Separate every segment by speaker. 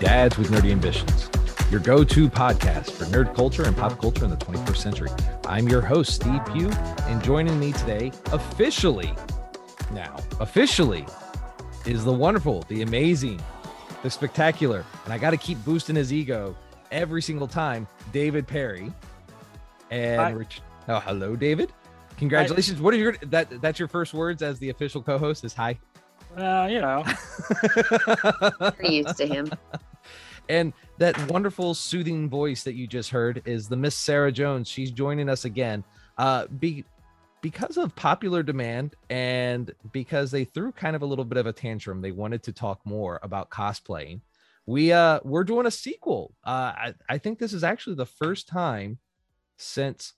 Speaker 1: Welcome to Dads with Nerdy Ambitions, your go to podcast for nerd culture and pop culture in the 21st century. I'm your host, Steve Pugh, and joining me today, officially, now, officially, is the wonderful, the amazing, the spectacular, and I got to keep boosting his ego every single time, David Perry. And
Speaker 2: Hi.
Speaker 1: Rich- oh, hello, David. Congratulations. What are your that that's your first words as the official co-host is hi.
Speaker 2: Uh, you know,
Speaker 3: We're used to him.
Speaker 1: and that wonderful soothing voice that you just heard is the Miss Sarah Jones. She's joining us again. Uh be because of popular demand and because they threw kind of a little bit of a tantrum, they wanted to talk more about cosplaying. We uh we're doing a sequel. Uh I, I think this is actually the first time since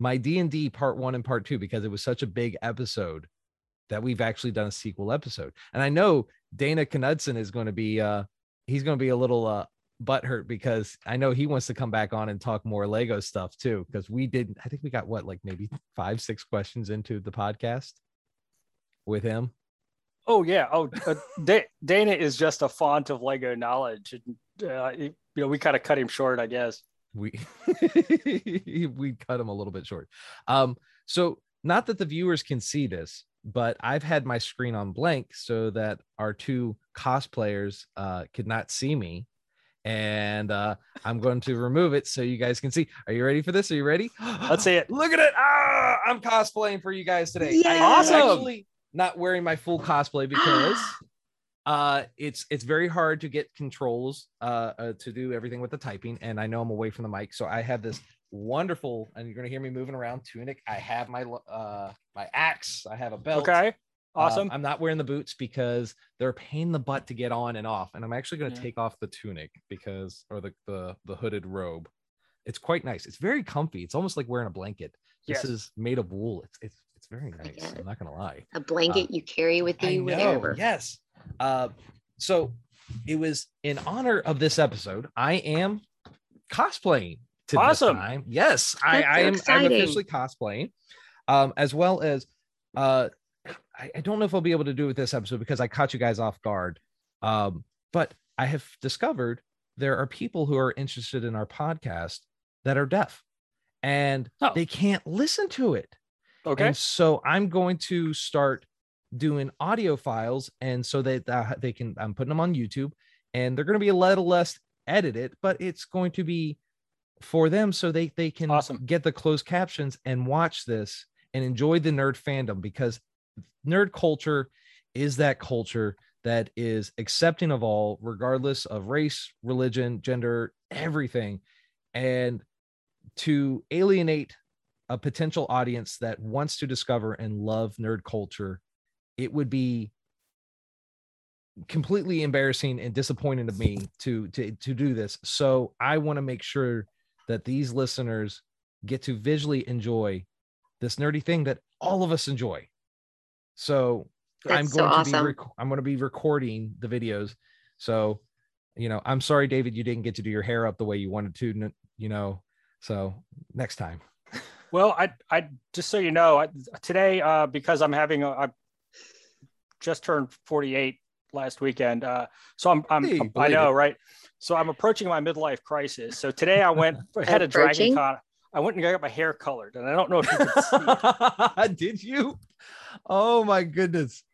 Speaker 1: my D&D part 1 and part 2 because it was such a big episode that we've actually done a sequel episode. And I know Dana Knudsen is going to be uh he's going to be a little uh butthurt because I know he wants to come back on and talk more Lego stuff too because we didn't, I think we got what like maybe 5 6 questions into the podcast with him.
Speaker 2: oh yeah, oh uh, Da- Dana is just a font of Lego knowledge, and uh, you know we kind of cut him short, I guess.
Speaker 1: we we cut him a little bit short um so not that the viewers can see this but i've had my screen on blank so that our two cosplayers uh could not see me and uh i'm going to remove it so you guys can see are you ready for this are you ready
Speaker 2: Let's see it.
Speaker 1: look at it ah i'm cosplaying for you guys today
Speaker 3: Yay!
Speaker 1: i'm
Speaker 2: Awesome.
Speaker 1: actually not wearing my full cosplay because uh it's it's very hard to get controls uh, uh to do everything with the typing and i know i'm away from the mic so i have this wonderful and you're going to hear me moving around tunic i have my uh my axe i have a belt
Speaker 2: Okay,
Speaker 1: Uh,
Speaker 2: awesome.
Speaker 1: i'm not wearing the boots because they're a pain in the butt to get on and off and i'm actually going to
Speaker 2: Yeah.
Speaker 1: take off the tunic because or the, the the hooded robe it's quite nice it's very comfy it's almost like wearing a blanket this
Speaker 2: Yes.
Speaker 1: is made of wool it's it's it's very nice i'm not gonna lie
Speaker 3: A blanket you carry with you
Speaker 1: know,
Speaker 3: wherever.
Speaker 1: Yes. Uh, so it was in honor of this episode. I am cosplaying to
Speaker 2: Awesome.
Speaker 1: this time. Yes, I,
Speaker 3: That's so
Speaker 1: I am. I'm officially cosplaying, um, as well as uh, I, I don't know if I'll be able to do it with this episode because I caught you guys off guard. Um, but I have discovered there are people who are interested in our podcast that are deaf, and
Speaker 2: Oh.
Speaker 1: they can't listen to it.
Speaker 2: okay,
Speaker 1: And so I'm going to start doing audio files, and so that uh, they can. I'm putting them on YouTube, and they're going to be a little less edited, but it's going to be for them so they they can
Speaker 2: Awesome.
Speaker 1: get the closed captions and watch this and enjoy the nerd fandom because nerd culture is that culture that is accepting of all regardless of race religion gender everything and to alienate a potential audience that wants to discover and love nerd culture it would be completely embarrassing and disappointing to me to to to do this so i want to make sure that these listeners get to visually enjoy this nerdy thing that all of us enjoy. So i'm
Speaker 3: That's so
Speaker 1: going to be rec- i'm going to be recording the videos. So you know i'm sorry david you didn't get to do your hair up the way you wanted to you know so next time.
Speaker 2: Well, I I just so you know, I, today uh, because I'm having a I just turned 48 last weekend, uh, so I'm I'm
Speaker 1: Hey,
Speaker 2: I
Speaker 1: believe
Speaker 2: know
Speaker 1: it.
Speaker 2: right. So I'm approaching my midlife crisis. So today I went had a Dragon Con. I went and got my hair colored, and I don't know if you can see.
Speaker 1: Did you? Oh my goodness.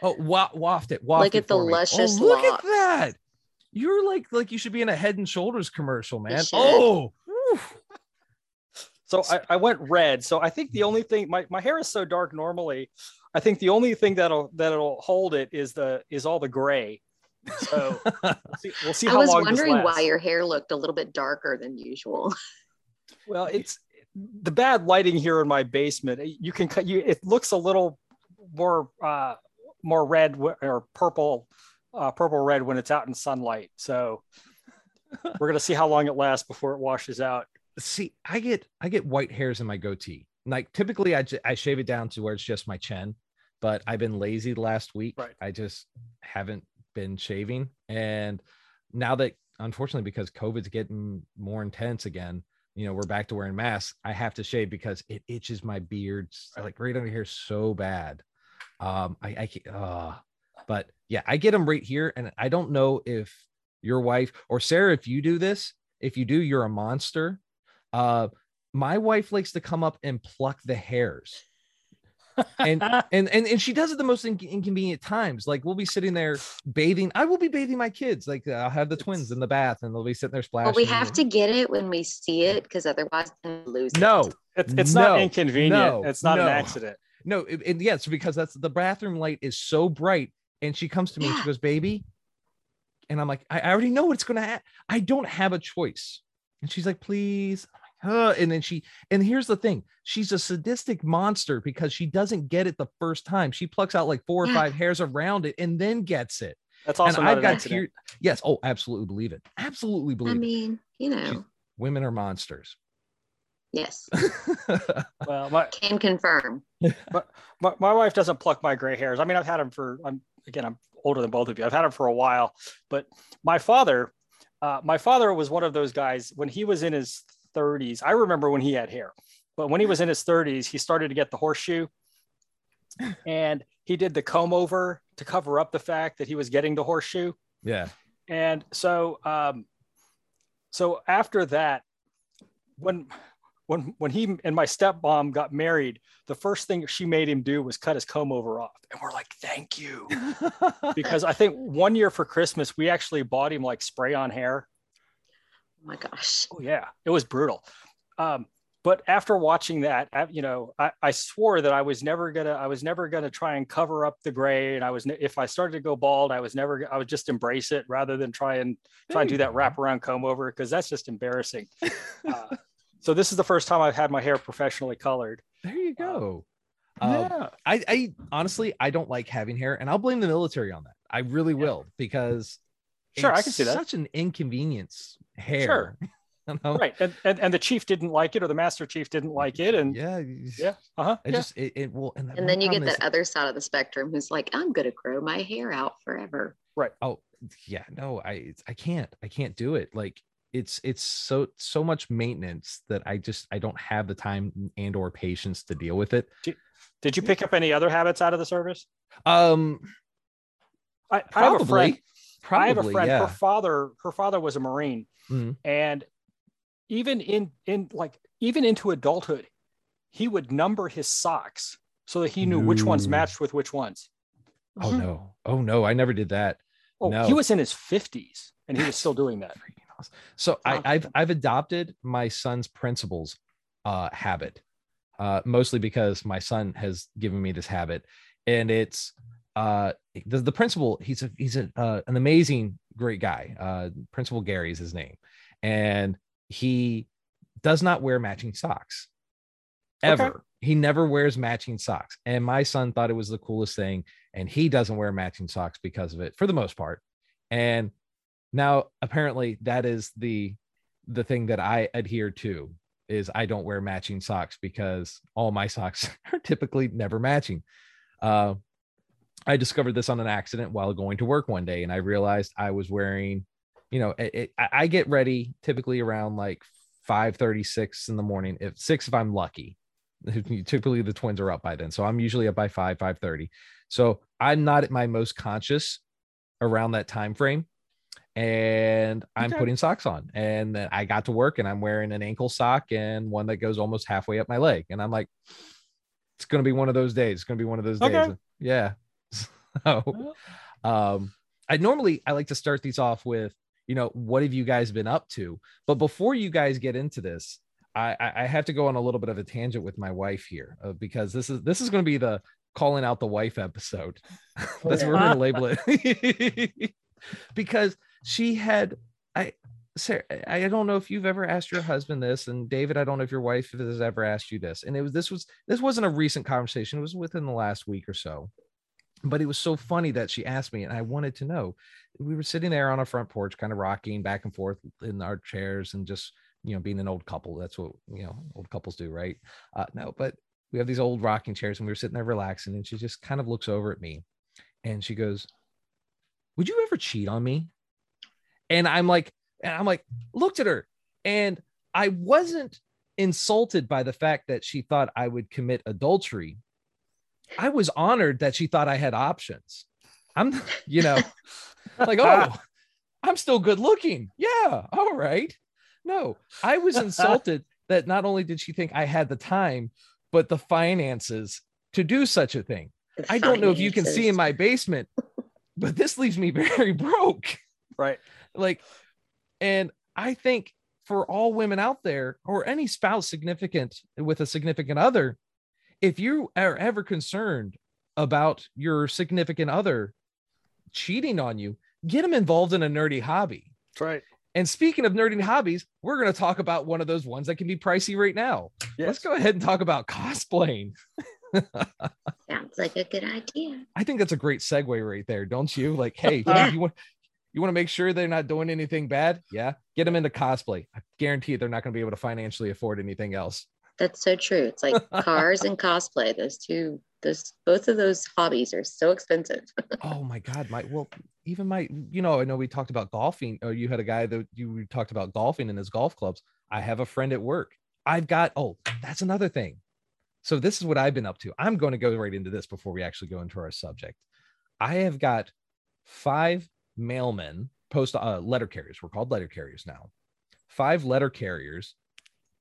Speaker 1: Oh, wa- waft it. Waft
Speaker 3: Look
Speaker 1: it
Speaker 3: at the
Speaker 1: me.
Speaker 3: luscious
Speaker 1: Oh, look
Speaker 3: locks.
Speaker 1: at that. You're like like you should be in a Head and Shoulders commercial, man. Oh, whew.
Speaker 2: So I, I went red. So I think the only thing my, my hair is so dark normally. I think the only thing that'll that'll hold it is the is all the gray. So we'll see, we'll see
Speaker 3: I was
Speaker 2: long
Speaker 3: wondering
Speaker 2: this
Speaker 3: why your hair looked a little bit darker than usual.
Speaker 2: Well, it's the bad lighting here in my basement. You can cut you. It looks a little more uh, more red or purple, uh, purple red when it's out in sunlight. So we're gonna see how long it lasts before it washes out.
Speaker 1: see, I get I get white hairs in my goatee. Like typically, I j- I shave it down to where it's just my chin, but I've been lazy the last week.
Speaker 2: Right.
Speaker 1: I just haven't been shaving, and now that unfortunately because COVID's getting more intense again, you know, we're back to wearing masks. I have to shave because it itches my beard,
Speaker 2: Right.
Speaker 1: like right under here, so bad. Um, I I can't, uh, but yeah, I get them right here, and I don't know if your wife or Sarah, if you do this, if you do, you're a monster. Uh, my wife likes to come up and pluck the hairs. And and and and she does it the most in- inconvenient times. Like we'll be sitting there bathing. I will be bathing my kids. Like I'll have the twins in the bath, and they'll be sitting there splashing.
Speaker 3: But we have to get it when we see it because otherwise we lose it.
Speaker 1: No,
Speaker 2: It's, it's
Speaker 1: No,
Speaker 2: not inconvenient.
Speaker 1: no,
Speaker 2: it's not an accident.
Speaker 1: no, it, it- yeah, it's because that's the bathroom light is so bright, and she comes to me and she goes, "Baby," and I'm like, "I, I already know what's gonna happen. I don't have a choice." And she's like, "Please." I'm like, "Huh," And then she, and here's the thing: she's a sadistic monster because she doesn't get it the first time. She plucks out like four or
Speaker 3: Yeah.
Speaker 1: five hairs around it and then gets it.
Speaker 2: That's also
Speaker 1: and I've
Speaker 2: an
Speaker 1: got
Speaker 2: accident.
Speaker 1: tear. Yes. Oh, absolutely believe it. Absolutely believe it.
Speaker 3: I mean, you know,
Speaker 1: She's- Women are monsters.
Speaker 3: yes,
Speaker 2: Well, my,
Speaker 3: can confirm.
Speaker 2: my, my wife doesn't pluck my gray hairs. I mean, I've had them for, I'm again, I'm older than both of you. I've had them for a while, but my father, uh, my father was one of those guys when he was in his 30s. I remember when he had hair, but when he was in his 30s, he started to get the horseshoe and he did the comb over to cover up the fact that he was getting the horseshoe.
Speaker 1: yeah.
Speaker 2: And so, um, so after that, when when when he and my stepmom got married, the first thing she made him do was cut his comb over off, and we're like, "Thank you," because I think one year for Christmas we actually bought him like spray on hair.
Speaker 3: Oh my gosh.
Speaker 2: Oh yeah, it was brutal. Um, but after watching that, I- you know, I, I swore that I was never gonna, I was never gonna try and cover up the gray, and I was, if I started to go bald, I was never, I would just embrace it rather than try and try and do that wraparound comb over because that's just embarrassing. Uh, so this is the first time I've had my hair professionally colored.
Speaker 1: There you go. Um, I, I honestly I don't like having hair, and I'll blame the military on that. I really will because
Speaker 2: Sure, I can see that.
Speaker 1: Such an inconvenience hair.
Speaker 2: Sure.
Speaker 1: You know?
Speaker 2: right, and, and and the chief didn't like it, or the master chief didn't like it, and yeah,
Speaker 1: Yeah.
Speaker 2: uh huh.
Speaker 1: I just it, it will and,
Speaker 3: And then you get
Speaker 1: problem
Speaker 3: that other side of the spectrum who's like, I'm gonna grow my hair out forever.
Speaker 1: Right. oh yeah no I I can't I can't do it like it's it's so so much maintenance that I just I don't have the time and or patience to deal with it.
Speaker 2: Did you pick up any other habits out of the service?
Speaker 1: Um,
Speaker 2: I, I have a
Speaker 1: probably
Speaker 2: friend.
Speaker 1: Probably
Speaker 2: I have a friend.
Speaker 1: yeah.
Speaker 2: Her father, her father was a Marine,
Speaker 1: Mhm.
Speaker 2: and even in in like even into adulthood, he would number his socks so that he knew which ones matched with which ones.
Speaker 1: Oh no! Oh no! I never did that.
Speaker 2: Oh,
Speaker 1: No.
Speaker 2: he was in his fifties and he was still doing that.
Speaker 1: So I, I've I've adopted my son's principles uh, habit, uh, mostly because my son has given me this habit, and it's uh, the the principal. He's a he's a, uh, an amazing, great guy. Uh, principal Gary is his name, and he does not wear matching socks
Speaker 2: Okay.
Speaker 1: ever. He never wears matching socks, and my son thought it was the coolest thing, and he doesn't wear matching socks because of it for the most part, and now apparently that is the the thing that i adhere to is i don't wear matching socks because all my socks are typically never matching uh, i discovered this on an accident while going to work one day and i realized i was wearing you know it, it- I, get ready typically around like 5 36 in the morning if six if i'm lucky. Typically the twins are up by then so i'm usually up by 5 5 30 so i'm not at my most conscious around that time frame and i'm
Speaker 2: Okay.
Speaker 1: putting socks on and then i got to work and i'm wearing an ankle sock and one that goes almost halfway up my leg and i'm like it's going to be one of those days it's going to be one of those days. Yeah so um i normally i like to start these off with you know what have you guys been up to but before you guys get into this i i have to go on a little bit of a tangent with my wife here uh, because this is this is going to be the calling out the wife episode that's what we're going to label it because she had i Sarah, I don't know if you've ever asked your husband this, and David, I don't know if your wife has ever asked you this. And it was this was this wasn't a recent conversation; it was within the last week or so. But it was so funny that she asked me, and I wanted to know. We were sitting there on our front porch, kind of rocking back and forth in our chairs, and just you know, being an old couple. That's what you know, old couples do, right? Uh, no, but we have these old rocking chairs, and we were sitting there relaxing, and she just kind of looks over at me, and she goes, "Would you ever cheat on me?" And I'm like, and I'm like, looked at her, and I wasn't insulted by the fact that she thought I would commit adultery. I was honored that she thought I had options. I'm, you know, like, oh, I'm still good looking. Yeah. All right. No, I was insulted that not only did she think I had the time, but the finances to do such a thing.
Speaker 3: The
Speaker 1: I don't know if you can see in my basement, but this leaves me very broke.
Speaker 2: Right.
Speaker 1: Like, and I think for all women out there or any spouse significant with a significant other, if you are ever concerned about your significant other cheating on you, get them involved in a nerdy hobby.
Speaker 2: That's right.
Speaker 1: And speaking of nerdy hobbies, we're going to talk about one of those ones that can be pricey right now.
Speaker 2: Yes.
Speaker 1: Let's go ahead and talk about cosplaying.
Speaker 3: Sounds like a good idea.
Speaker 1: I think that's a great segue right there, don't you? Like, hey,
Speaker 3: Yeah.
Speaker 1: you want you want to make sure they're not doing anything bad? Yeah, get them into cosplay. I guarantee they're not going to be able to financially afford anything else.
Speaker 3: That's so true. It's like cars and cosplay. Those two, those both of those hobbies are so expensive.
Speaker 1: Oh my god, my well, even my, you know, I know we talked about golfing, or you had a guy that you talked about golfing in his golf clubs. I have a friend at work. I've got oh, that's another thing. So this is what I've been up to. I'm going to go right into this before we actually go into our subject. I have got five mailmen, post uh, letter carriers. We're called letter carriers now. Five letter carriers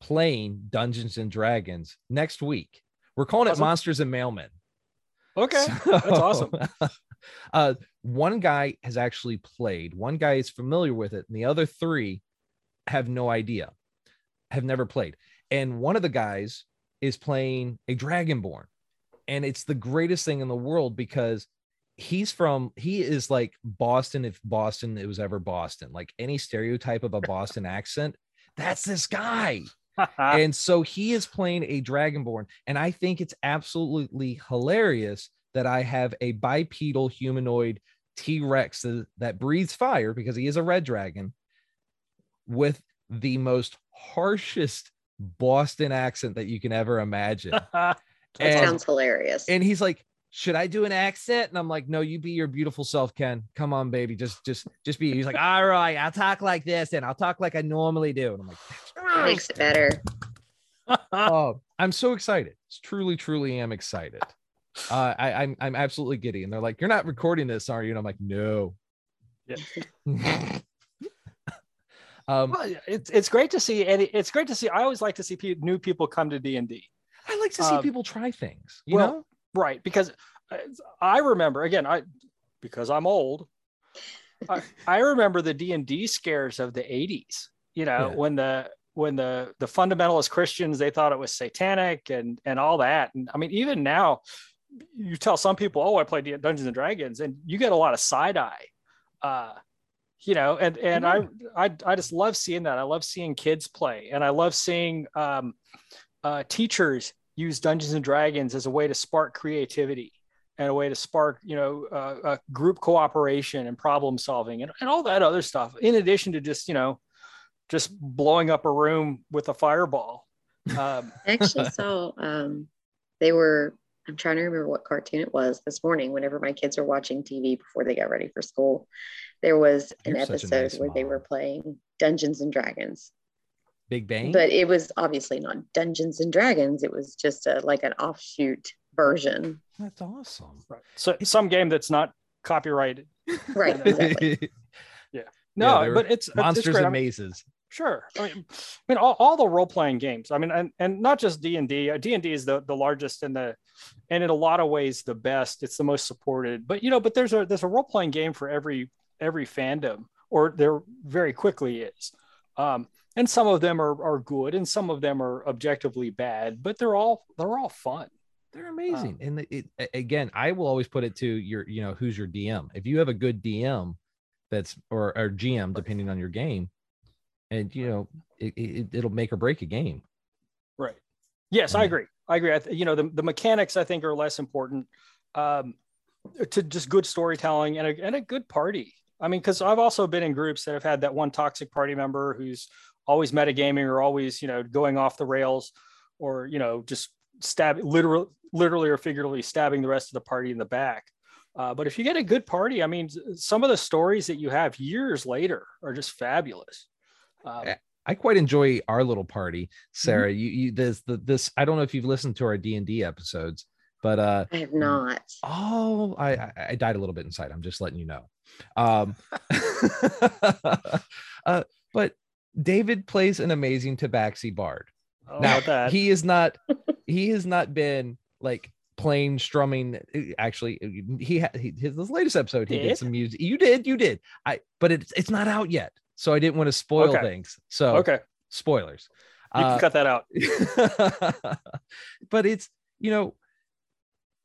Speaker 1: playing Dungeons and Dragons next week. We're calling it Monsters and Mailmen.
Speaker 2: Okay. That's awesome.
Speaker 1: uh, one guy has actually played. One guy is familiar with it, and the other three have no idea, have never played. And one of the guys is playing a Dragonborn, and it's the greatest thing in the world because he's from he is like Boston if Boston it was ever Boston, like any stereotype of a Boston accent. That's this guy and so he is playing a dragonborn and i think it's absolutely hilarious that i have a bipedal humanoid t-rex that, that breathes fire because he is a red dragon with the most harshest boston accent that you can ever imagine
Speaker 3: That
Speaker 1: And-
Speaker 3: sounds hilarious.
Speaker 1: and he's like should i do an accent and i'm like no you be your beautiful self ken come on baby just just just be he's like all right i'll talk like this and i'll talk like i normally do and i'm like
Speaker 3: Makes it better.
Speaker 1: oh, I'm so excited. It's Truly, truly am excited. Uh, I, I'm I'm absolutely giddy. And they're like, You're not recording this, are you? And I'm like, No.
Speaker 2: Yeah.
Speaker 1: um,
Speaker 2: Well, it's it's great to see, and it's great to see. I always like to see pe- new people come to D and D.
Speaker 1: I like to see
Speaker 2: um,
Speaker 1: people try things, you
Speaker 2: well,
Speaker 1: know?
Speaker 2: Right, because I- I remember again, I because I'm old. I, I remember the D and D scares of the '80s. You know,
Speaker 1: Yeah.
Speaker 2: when the when the the fundamentalist Christians they thought it was satanic and and all that. And I mean, even now, you tell some people, "Oh, I play Dungeons and Dragons," and you get a lot of side eye. Uh, you know, and and I, I I just love seeing that. I love seeing kids play, and I love seeing um, uh, teachers use Dungeons and Dragons as a way to spark creativity and a way to spark, you know, uh, uh, group cooperation and problem solving and, and all that other stuff. In addition to just, you know, just blowing up a room with a fireball. Um,
Speaker 3: I actually saw um, they were. I'm trying to remember what cartoon it was this morning. Whenever my kids are watching TV before they got ready for school, there was an
Speaker 1: You're
Speaker 3: episode
Speaker 1: nice
Speaker 3: where they were playing Dungeons and Dragons.
Speaker 1: Big Bang.
Speaker 3: But it was obviously not Dungeons and Dragons. It was just a like an offshoot version.
Speaker 1: That's awesome.
Speaker 2: right. So some game that's not copyrighted.
Speaker 3: Right. Exactly.
Speaker 2: No,
Speaker 1: they were
Speaker 2: but it's it's
Speaker 1: Monsters
Speaker 2: great. I
Speaker 1: and
Speaker 2: mean,
Speaker 1: mazes.
Speaker 2: Sure. I mean, I mean all, all the role playing games. I mean, and, and not just D and D. D and D is the, the largest and the, and in a lot of ways the best. It's the most supported. But you know, but there's a there's a role playing game for every every fandom, or there very quickly is. Um, and some of them are are good, and some of them are objectively bad. But they're all they're all fun.
Speaker 1: They're amazing. and it, it, again, I will always put it to your, you know, who's your DM. If you have a good DM that's or, or GM, depending on your game, and you know, it, it, it'll make or break a game.
Speaker 2: Right. Yes, I
Speaker 1: Mhm.
Speaker 2: agree. I agree. I th- you know, the, the mechanics I think are less important um, to just good storytelling and a, and a good party. I mean, because I've also been in groups that have had that one toxic party member who's always metagaming or always, you know, going off the rails or, you know, just stab literally, literally or figuratively stabbing the rest of the party in the back. Uh, but if you get a good party, I mean, some of the stories that you have years later are just fabulous. Um,
Speaker 1: I quite enjoy our little party,
Speaker 2: Mm-hmm.
Speaker 1: Sarah. You, you, this, the, this. I don't know if you've listened to our D and D episodes, but uh
Speaker 3: I have not.
Speaker 1: oh I I- I died a little bit inside. I'm just letting you know. Um uh but David plays an amazing tabaxi bard.
Speaker 2: Oh,
Speaker 1: now
Speaker 2: that.
Speaker 1: he is not he has not been like playing strumming actually he had his latest episode he did
Speaker 2: Did?
Speaker 1: some music you did you did i but it's it's not out yet so i didn't want to spoil
Speaker 2: Okay.
Speaker 1: things so
Speaker 2: okay.
Speaker 1: spoilers
Speaker 2: You can
Speaker 1: Uh,
Speaker 2: cut that out.
Speaker 1: but it's you know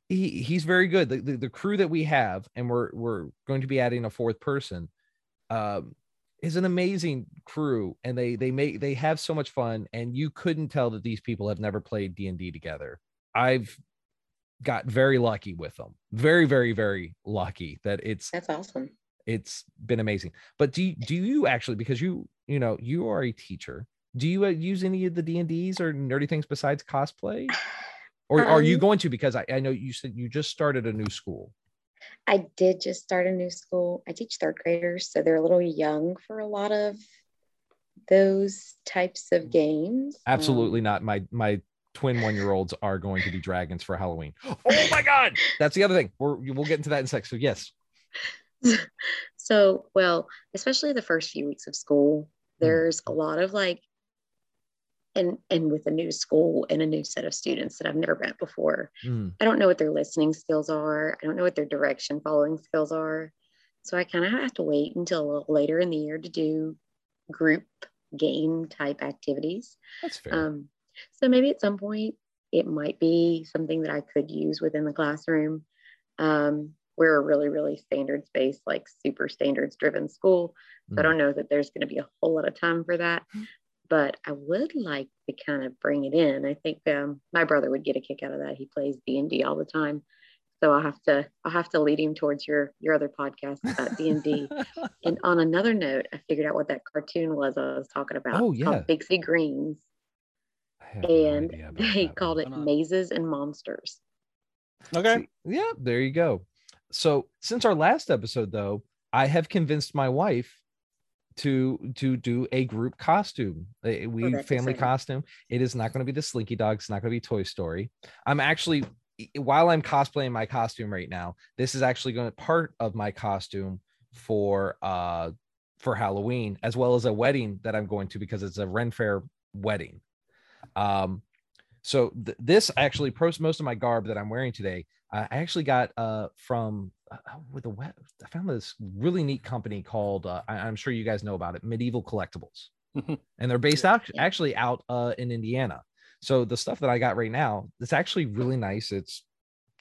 Speaker 1: he he's very good the, the, the crew that we have and we're we're going to be adding a fourth person um is an amazing crew and they they make they have so much fun and you couldn't tell that these people have never played d&d together. I've got very lucky with them very very very lucky that it's
Speaker 3: That's awesome.
Speaker 1: it's been amazing. But do you, do you actually because you you know you are a teacher do you uh, use any of the d&ds or nerdy things besides cosplay? Or are you
Speaker 3: Um,
Speaker 1: going to? Because I, I know you said you just started a new school
Speaker 3: I did just start a new school. I teach third graders, so they're a little young for a lot of those types of games. Um,
Speaker 1: absolutely not. My my twin one year olds are going to be dragons for halloween. Oh my god! That's the other thing. We're, we'll get into that in a sec. So yes.
Speaker 3: So, well, especially the first few weeks of school,
Speaker 1: Hmm.
Speaker 3: there's a lot of like, and and with a new school and a new set of students that I've never met before.
Speaker 1: Mm,
Speaker 3: I don't know what their listening skills are. I don't know what their direction following skills are. So I kind of have to wait until a little later in the year to do group game type activities.
Speaker 1: that's fair
Speaker 3: Um, so maybe at some point it might be something that I could use within the classroom. Um, we're a really, really standards based, like super standards driven school. So I
Speaker 1: Mm.
Speaker 3: don't know that there's going to be a whole lot of time for that. But I would like to kind of bring it in. I think um, my brother would get a kick out of that. He plays D and D all the time, so I'll have to I'll have to lead him towards your your other podcast about D and D. And on another note, I figured out what that cartoon was I was talking about.
Speaker 1: Oh,
Speaker 3: It's called
Speaker 1: yeah.
Speaker 3: Big City Greens
Speaker 1: I have no
Speaker 3: and they called
Speaker 1: one.
Speaker 3: it mazes and monsters.
Speaker 2: Okay.
Speaker 1: See, yeah, there you go. So since our last episode, though, I have convinced my wife to to do a group costume. A- We
Speaker 3: Oh,
Speaker 1: family costume. It is not going to be the Slinky Dog. It's not going to be Toy Story. I'm actually while I'm cosplaying my costume right now, this is actually going to part of my costume for uh for Halloween as well as a wedding that I'm going to because it's a Ren Fair wedding. Um so th- this actually most of my garb that I'm wearing today I actually got uh from uh, with the web. I found this really neat company called uh, I, I'm sure you guys know about it, Medieval Collectibles,
Speaker 2: Mhm.
Speaker 1: and they're based out actually out uh, in Indiana. So the stuff that I got right now, it's actually really nice. It's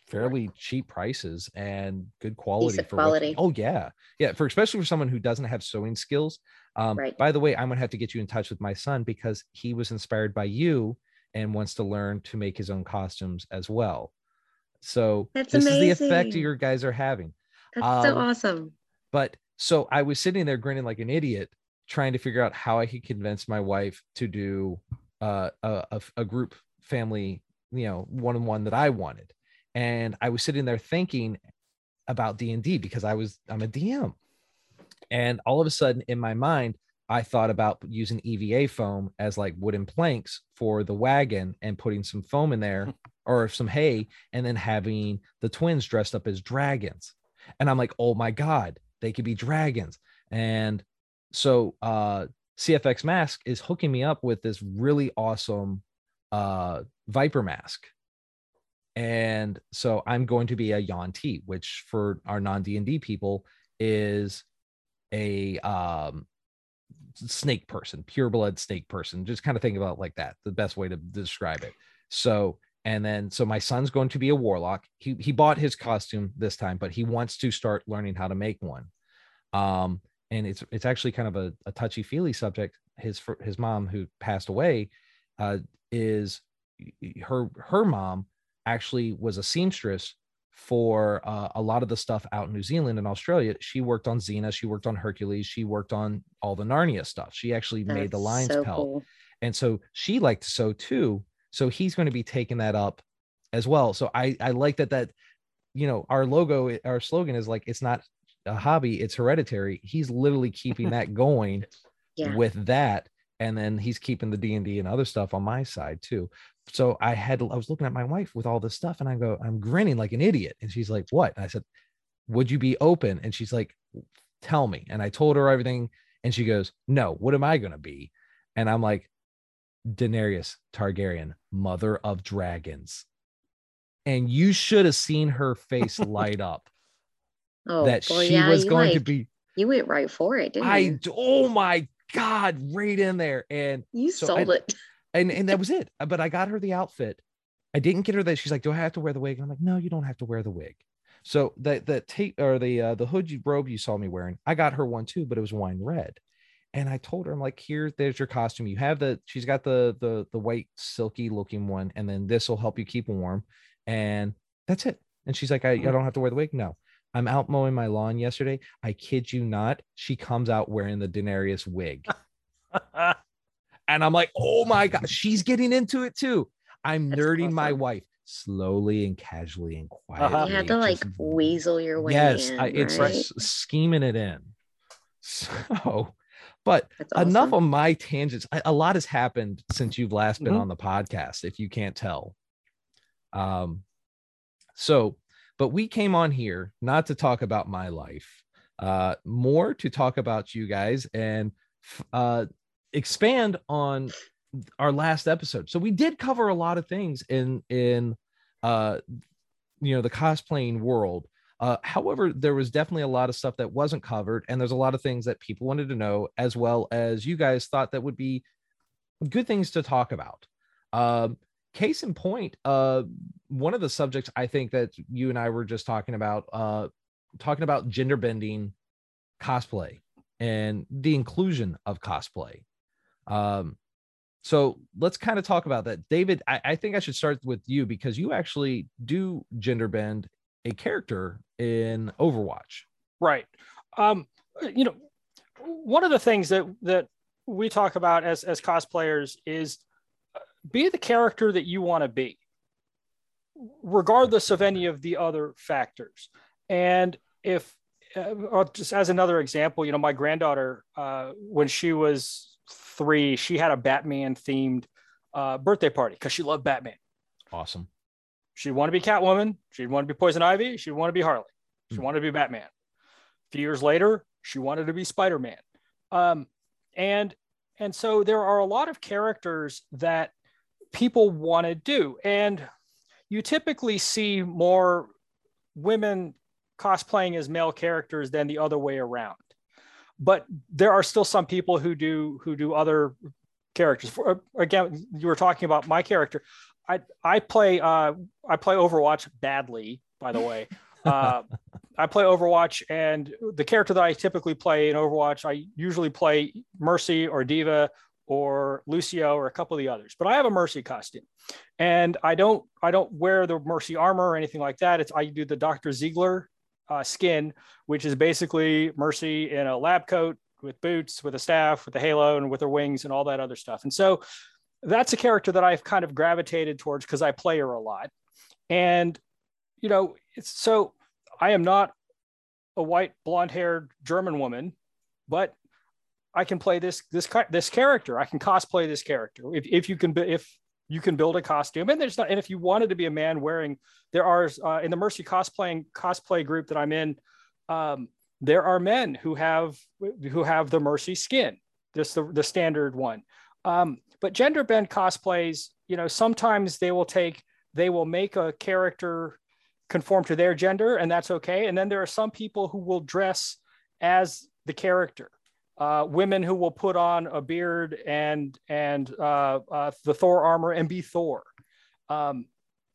Speaker 1: fairly cheap prices and good quality
Speaker 3: Decent
Speaker 1: for what-
Speaker 3: quality.
Speaker 1: oh yeah, yeah. For especially for someone who doesn't have sewing skills. Um,
Speaker 3: Right.
Speaker 1: By the way, I'm gonna have to get you in touch with my son because he was inspired by you and wants to learn to make his own costumes as well. So
Speaker 3: That's
Speaker 1: this is the effect
Speaker 3: amazing.
Speaker 1: your guys are having.
Speaker 3: That's so
Speaker 1: Um,
Speaker 3: awesome.
Speaker 1: But so I was sitting there grinning like an idiot, trying to figure out how I could convince my wife to do uh, a, a, a group family, you know, one on one that I wanted. And I was sitting there thinking about D and D because I was I'm a DM, and all of a sudden in my mind I thought about using EVA foam as like wooden planks for the wagon and putting some foam in there or some hay, and then having the twins dressed up as dragons. And I'm like, oh my god, they could be dragons. And so uh CFX Mask is hooking me up with this really awesome uh Viper mask. And so I'm going to be a Yuan-Ti, which for our non-D&D people is a um snake person, pure blood snake person. Just kind of think about like that. The best way to describe it. So and then so my son's going to be a warlock. He he bought his costume this time, but he wants to start learning how to make one. Um and it's it's actually kind of a, a touchy feely subject. His his mom who passed away uh is her her mom actually was a seamstress for uh, a lot of the stuff out in New Zealand and Australia. She worked on Xena, she worked on Hercules, she worked on all the Narnia stuff. She actually made the lion's
Speaker 3: so
Speaker 1: pelt.
Speaker 3: cool.
Speaker 1: And so she liked to sew too. So he's going to be taking that up as well. So I I like that that you know our logo our slogan is like it's not a hobby, it's hereditary. He's literally keeping that going
Speaker 3: Yeah.
Speaker 1: with that and then he's keeping the D&D and other stuff on my side too. so I had I was looking at my wife with all this stuff, and I go, I'm grinning like an idiot, and she's like, "What?" And I said, "Would you be open?" And she's like, "Tell me." And I told her everything, and she goes, "No, what am I gonna be?" And I'm like, Daenerys Targaryen, mother of dragons. And you should have seen her face light up.
Speaker 3: Oh,
Speaker 1: that
Speaker 3: boy,
Speaker 1: she
Speaker 3: yeah,
Speaker 1: was going to be.
Speaker 3: You went right for it, didn't
Speaker 1: I
Speaker 3: you?
Speaker 1: oh my god, right in there. And
Speaker 3: You
Speaker 1: so
Speaker 3: sold
Speaker 1: I-
Speaker 3: it.
Speaker 1: and and that was it. Uh, But I got her the outfit. I didn't get her that. She's like, "Do I have to wear the wig?" And I'm like, "No, you don't have to wear the wig." So the the tape or the uh, the hood you- robe you saw me wearing, I got her one too, but it was wine red. And I told her, I'm like, "Here, there's your costume. You have the. She's got the the the white silky looking one, and then this will help you keep warm, and that's it." And she's like, I, I don't have to wear the wig. No, I'm out mowing my lawn yesterday. I kid you not. She comes out wearing the Daenerys wig. And I'm like, oh my God, she's getting into it too. I'm
Speaker 3: That's
Speaker 1: nerding my wife slowly and casually and quietly.
Speaker 2: Uh-huh.
Speaker 3: You had to like
Speaker 1: just-
Speaker 3: weasel your way
Speaker 1: yes,
Speaker 3: in.
Speaker 1: I, it's
Speaker 3: right?
Speaker 1: s- scheming it in. So, but
Speaker 3: That's
Speaker 1: enough of my tangents. A- A lot has happened since you've last been
Speaker 2: Mhm.
Speaker 1: on the podcast, if you can't tell. Um, so, but we came on here not to talk about my life, uh, more to talk about you guys and uh, expand on our last episode. So we did cover a lot of things in in uh, you know the cosplaying world. Uh, however, there was definitely a lot of stuff that wasn't covered, and there's a lot of things that people wanted to know, as well as you guys thought that would be good things to talk about. Um, case in point, uh, one of the subjects I think that you and I were just talking about, uh, talking about gender bending cosplay and the inclusion of cosplay. Um, so let's kind of talk about that. David, I, I think I should start with you because you actually do gender bend a character in Overwatch.
Speaker 2: Right. Um, you know, one of the things that that we talk about as as cosplayers is uh, be the character that you want to be, regardless of any of the other factors. And if uh, or just as another example, you know, my granddaughter, uh, when she was three, she had a Batman themed uh, birthday party because she loved Batman.
Speaker 1: Awesome.
Speaker 2: She'd want to be Catwoman. She'd want to be Poison Ivy. She'd want to be Harley. She
Speaker 1: Hmm.
Speaker 2: wanted to be Batman. A few years later, she wanted to be Spider Man. Um, and and so there are a lot of characters that people want to do, and you typically see more women cosplaying as male characters than the other way around. But there are still some people who do who do other characters. For, again, you were talking about my character. I I play uh I play Overwatch badly, by the way. Uh, I play Overwatch, and the character that I typically play in Overwatch, I usually play Mercy or D.Va or Lucio or a couple of the others. But I have a Mercy costume, and I don't I don't wear the Mercy armor or anything like that. It's I do the Dr. Ziegler uh, skin, which is basically Mercy in a lab coat with boots, with a staff, with a halo, and with her wings and all that other stuff. And so that's a character that I've kind of gravitated towards because I play her a lot. And you know, it's so I am not a white blonde-haired German woman, but I can play this this this character. I can cosplay this character. If if you can if you can build a costume, and there's not, and if you wanted to be a man wearing, there are uh, in the Mercy cosplaying cosplay group that I'm in, um, there are men who have who have the Mercy skin, just the the standard one. Um, but gender bend cosplays, you know, sometimes they will take they will make a character conform to their gender, and that's okay. And then there are some people who will dress as the character. Uh, women who will put on a beard and and uh, uh, the Thor armor and be Thor, um,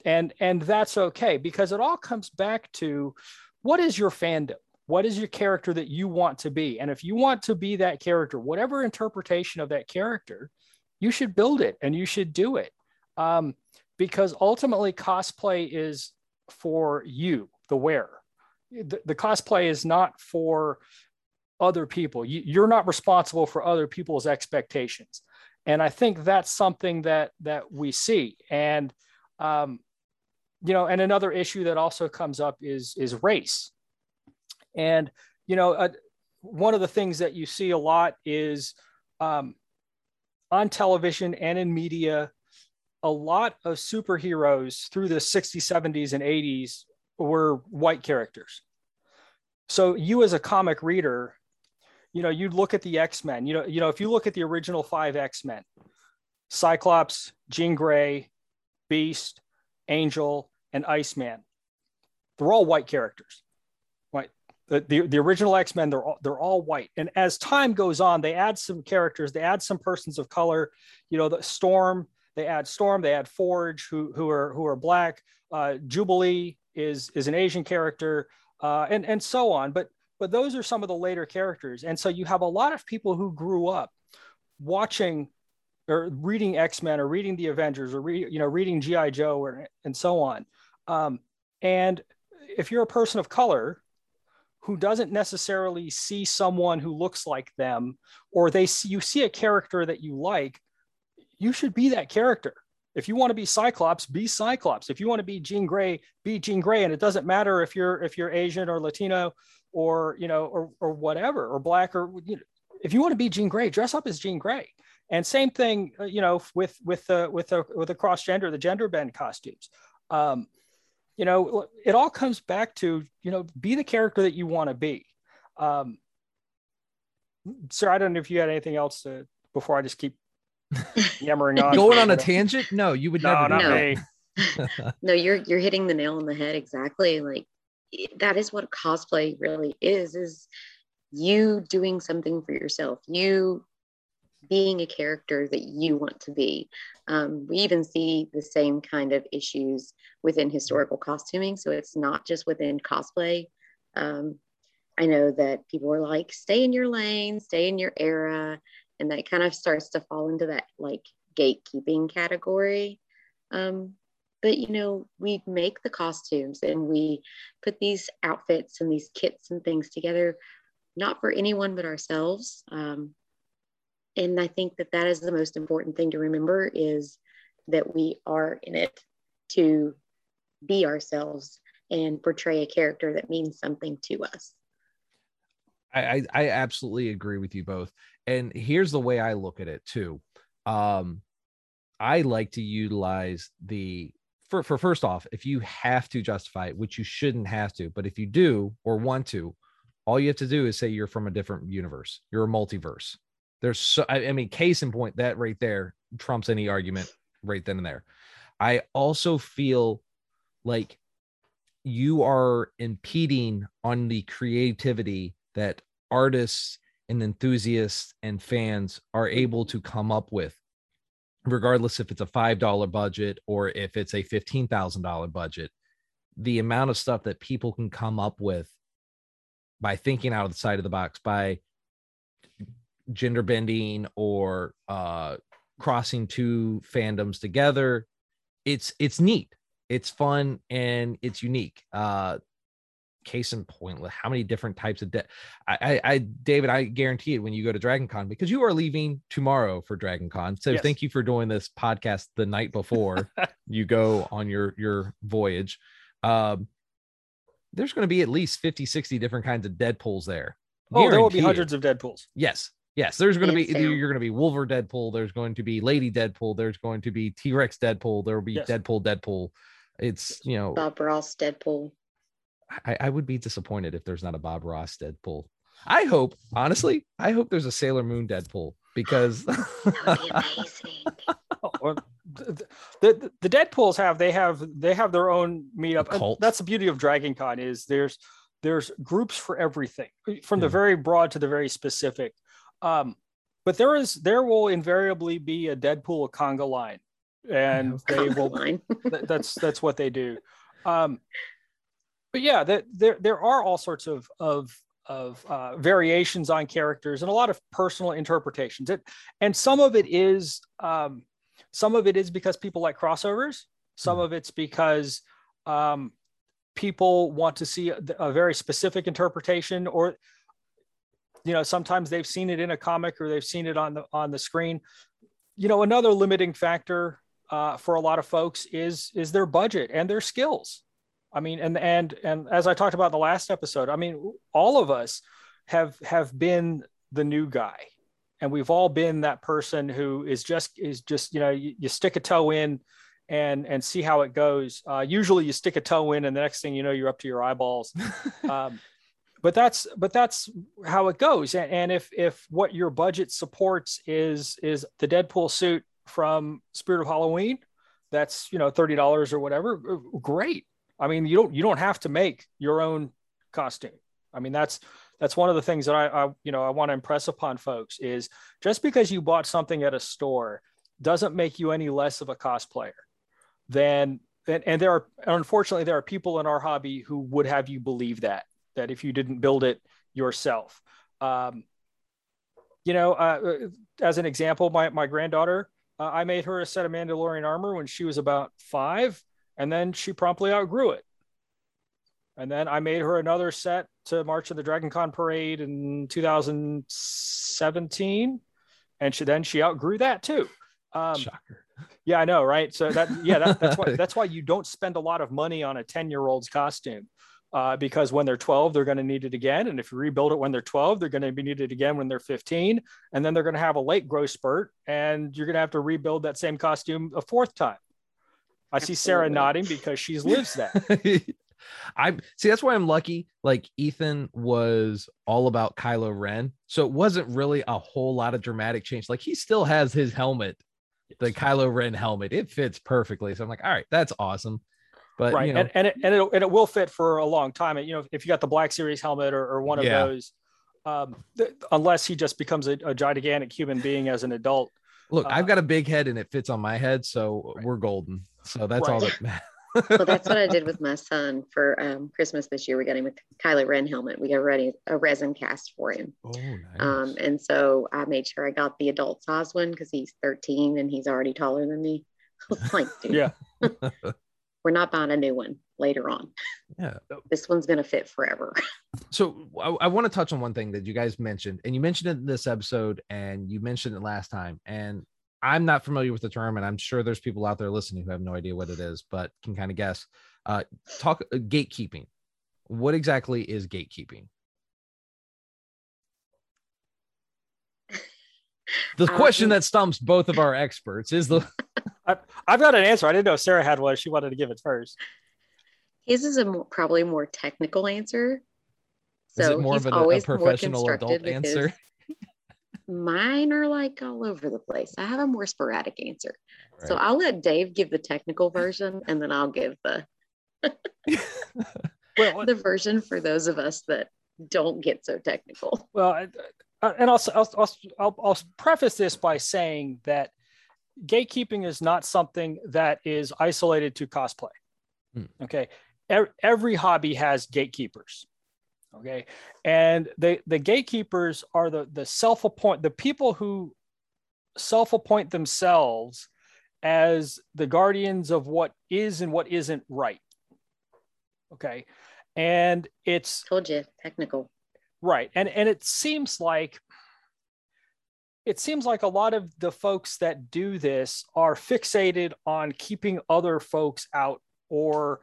Speaker 2: and and that's okay because it all comes back to what is your fandom, what is your character that you want to be, and if you want to be that character, whatever interpretation of that character, you should build it and you should do it, um, because ultimately cosplay is for you, the wearer. The, the cosplay is not for other people. You, you're not responsible for other people's expectations, and I think that's something that that we see. And um, you know, and another issue that also comes up is is race. And you know, uh, one of the things that you see a lot is um, on television and in media a lot of superheroes through the 60s, 70s, and 80s were white characters. So you as a comic reader, you know, you'd look at the X-Men, you know, you know, if you look at the original five X-Men, Cyclops, Jean Grey, Beast, Angel, and Iceman, they're all white characters. The, the, original X-Men, they're all, they're all white. And as time goes on, they add some characters, they add some persons of color, you know, the Storm, they add Storm, they add Forge, who, who are who are black. Uh, Jubilee is is an Asian character, uh, and and so on. But but those are some of the later characters, and so you have a lot of people who grew up watching or reading X Men or reading the Avengers or re, you know reading GI Joe or and so on. Um, and if you're a person of color who doesn't necessarily see someone who looks like them, or they see you see a character that you like, you should be that character. If you want to be Cyclops, be Cyclops. If you want to be Jean Grey, be Jean Grey. And it doesn't matter if you're if you're Asian or Latino or you know or or whatever or black or you know, if you want to be Jean Grey, dress up as Jean Grey. And same thing, uh, you know, with with the with the with the cross gender, the gender bend costumes. Um, you know, it all comes back to you know, be the character that you want to be. Um, sir, I don't know if you had anything else to before I just keep yammering on.
Speaker 1: Going on a tangent? No, you would
Speaker 2: no,
Speaker 1: never.
Speaker 2: not
Speaker 3: No.
Speaker 2: me.
Speaker 3: no you're you're hitting the nail on the head exactly like that is what cosplay really is is you doing something for yourself you being a character that you want to be. Um, we even see the same kind of issues within historical costuming so it's not just within cosplay. Um, i know that people are like stay in your lane stay in your era and that kind of starts to fall into that like gatekeeping category. Um, but you know we make the costumes and we put these outfits and these kits and things together not for anyone but ourselves. Um, and i think that that is the most important thing to remember is that we are in it to be ourselves and portray a character that means something to us
Speaker 1: I, I I absolutely agree with you both. And here's the way I look at it too. Um, I like to utilize the for for first off, if you have to justify it, which you shouldn't have to, but if you do or want to, all you have to do is say you're from a different universe. You're a multiverse. There's so I, I mean, case in point, that right there trumps any argument right then and there. I also feel like you are impeding on the creativity that artists and enthusiasts and fans are able to come up with regardless if it's a $5 budget or if it's a $15,000 budget the amount of stuff that people can come up with by thinking out of the side of the box by gender bending or uh crossing two fandoms together it's it's neat it's fun and it's unique uh case in point how many different types of de- I, I i david i guarantee it when you go to dragon con because you are leaving tomorrow for dragon con so
Speaker 2: Yes.
Speaker 1: thank you for doing this podcast the night before you go on your your voyage um there's going to be at least 50 60 different kinds of deadpools there
Speaker 2: Oh, there will be hundreds of Deadpools.
Speaker 1: Yes. Yes. There's going to be
Speaker 3: Hands
Speaker 1: you're going to be Wolver Deadpool. There's going to be Lady Deadpool. There's going to be T Rex Deadpool. There will be
Speaker 2: Yes.
Speaker 1: Deadpool Deadpool. It's you know
Speaker 3: bob ross deadpool
Speaker 1: I, I would be disappointed if there's not a Bob Ross Deadpool. I hope honestly I hope there's a Sailor Moon Deadpool because
Speaker 3: that would be amazing
Speaker 2: or the, the the Deadpools have they have they have their own meetup.
Speaker 1: Cult.
Speaker 2: That's the beauty of Dragon Con is there's there's groups for everything from the very broad to the very specific. Um, but there is there will invariably be a Deadpool a conga line, and they will. Th- that's that's what they do. Um but yeah that there there are all sorts of of of uh, variations on characters and a lot of personal interpretations. It and some of it is um some of it is because people like crossovers. Some of it's because um people want to see a, a very specific interpretation or you know sometimes they've seen it in a comic or they've seen it on the on the screen. You know another limiting factor uh, for a lot of folks is is their budget and their skills. I mean and and and as i talked about in the last episode i mean all of us have have been the new guy. And we've all been that person who is just is just you know you, you stick a toe in and and see how it goes. Uh, usually you stick a toe in and the next thing you know you're up to your eyeballs. Um, but that's but that's how it goes. And, and if if what your budget supports is is the deadpool suit from spirit of halloween that's you know $30 or whatever great. I mean you don't you don't have to make your own costume. I mean that's that's one of the things that I, I you know I want to impress upon folks is just because you bought something at a store doesn't make you any less of a cosplayer than and, and there are unfortunately there are people in our hobby who would have you believe that that if you didn't build it yourself um, you know uh, as an example my, my granddaughter uh, i made her a set of mandalorian armor when she was about five and then she promptly outgrew it and then I made her another set to March of the Dragon Con parade in 2017. And she, then she outgrew that too. Um, Shocker. Yeah, I know, right? So that yeah, that, that's why that's why you don't spend a lot of money on a 10 year old's costume. Uh, because when they're 12, they're going to need it again. And if you rebuild it when they're 12, they're going to be needed again when they're 15. And then they're going to have a late growth spurt and you're going to have to rebuild that same costume a fourth time. I see Sarah nodding because she's lives that.
Speaker 1: I see that's why I'm lucky. Like Ethan was all about Kylo Ren. So it wasn't really a whole lot of dramatic change. Like he still has his helmet, the Kylo Ren helmet. It fits perfectly. So I'm like, all right, that's awesome. But
Speaker 2: right,
Speaker 1: you know,
Speaker 2: and and it, and it, and it will fit for a long time. And you know, if you got the Black Series helmet or, or one of yeah. those, um, th- unless he just becomes a, a, gigantic human being as an adult.
Speaker 1: Look, uh, I've got a big head and it fits on my head, so right. we're golden. So that's right. all that matters
Speaker 3: well, that's what I did with my son for um, Christmas this year. We got him a Kylo Ren helmet. We got ready a resin cast for him. Oh, nice. Um, and so I made sure I got the adult size one because he's 13 and he's already taller than me. like, dude,
Speaker 2: yeah,
Speaker 3: we're not buying a new one later on.
Speaker 1: Yeah,
Speaker 3: this one's gonna fit forever.
Speaker 1: so I, I want to touch on one thing that you guys mentioned, and you mentioned it in this episode, and you mentioned it last time, and I'm not familiar with the term, and I'm sure there's people out there listening who have no idea what it is, but can kind of guess. Uh, talk uh, gatekeeping. What exactly is gatekeeping? The question um, that stumps both of our experts is the.
Speaker 2: I, have got an answer. I didn't know Sarah had one. She wanted to give it first.
Speaker 3: His is a more, probably more technical answer. So is it more of a, a professional adult answer? Mine are like all over the place. I have a more sporadic answer. Right. So I'll let Dave give the technical version and then I'll give the well, the version for those of us that don't get so technical.
Speaker 2: Well, and I'll, I'll, I'll, I'll preface this by saying that gatekeeping is not something that is isolated to cosplay. Hmm. Okay. Every hobby has gatekeepers okay and the the gatekeepers are the the self-appoint the people who self-appoint themselves as the guardians of what is and what isn't right okay and it's
Speaker 3: told you technical
Speaker 2: right and and it seems like it seems like a lot of the folks that do this are fixated on keeping other folks out or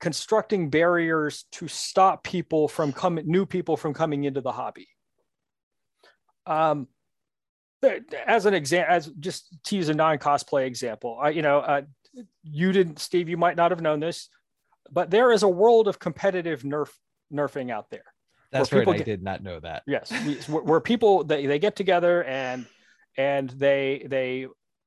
Speaker 2: constructing barriers to stop people from coming, new people from coming into the hobby. Um, as an example, as just to use a non-cosplay example, I, you know, uh, you didn't, Steve, you might not have known this, but there is a world of competitive nerf nerfing out there.
Speaker 1: That's right. I did not know that.
Speaker 2: Yes, where, where people they, they get together and and they they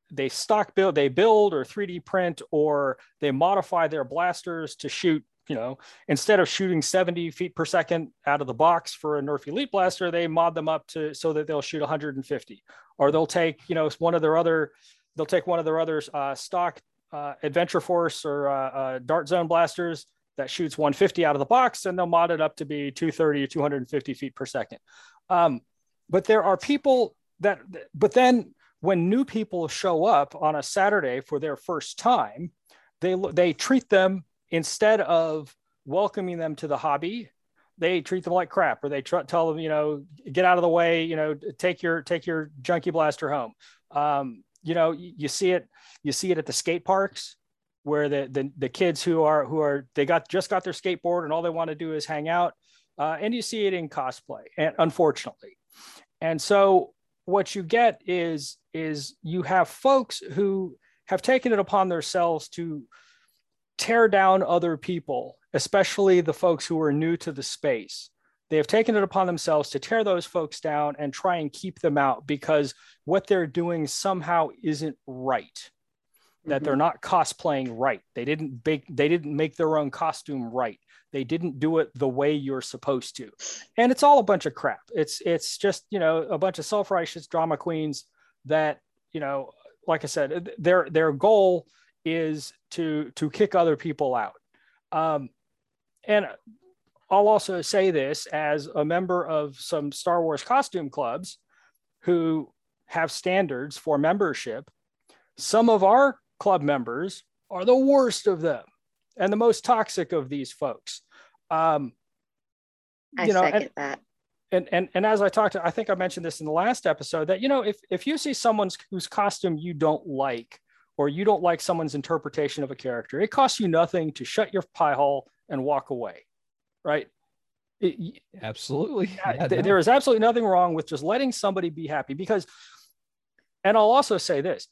Speaker 2: they stock build, they build or 3D print, or they modify their blasters to shoot. You know, instead of shooting 70 feet per second out of the box for a Nerf Elite blaster, they mod them up to so that they'll shoot 150. Or they'll take, you know, one of their other, they'll take one of their other uh, stock uh, Adventure Force or uh, uh Dart Zone blasters that shoots 150 out of the box, and they'll mod it up to be 230 or 250 feet per second. Um, but there are people that, but then when new people show up on a Saturday for their first time, they they treat them instead of welcoming them to the hobby, they treat them like crap, or they tr- tell them, you know, get out of the way, you know, take your take your junkie blaster home. Um, you know, you, you see it, you see it at the skate parks where the, the the kids who are who are they got just got their skateboard and all they want to do is hang out, uh, and you see it in cosplay, and unfortunately, and so what you get is is you have folks who have taken it upon themselves to tear down other people, especially the folks who are new to the space. They have taken it upon themselves to tear those folks down and try and keep them out because what they're doing somehow isn't right. That they're mm-hmm. not cosplaying right. They didn't bake, they didn't make their own costume right. They didn't do it the way you're supposed to. And it's all a bunch of crap. It's it's just, you know, a bunch of self-righteous drama queens that, you know, like I said, their their goal is to to kick other people out. Um, and I'll also say this as a member of some Star Wars costume clubs who have standards for membership. Some of our club members are the worst of them and the most toxic of these folks. Um,
Speaker 3: I you know, second and, that.
Speaker 2: And, and and as I talked to, I think I mentioned this in the last episode that you know if if you see someone's whose costume you don't like or you don't like someone's interpretation of a character, it costs you nothing to shut your pie hole and walk away, right?
Speaker 1: It, absolutely.
Speaker 2: Yeah, th- no. There is absolutely nothing wrong with just letting somebody be happy because, and I'll also say this: